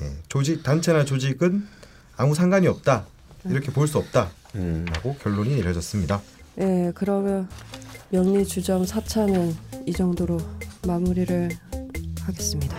네, 조직 단체나 조직은 아무 상관이 없다 이렇게 볼 수 없다라고 음. 결론이 내려졌습니다. 예, 그러면 명리 주점 4차는 이 정도로 마무리를 하겠습니다.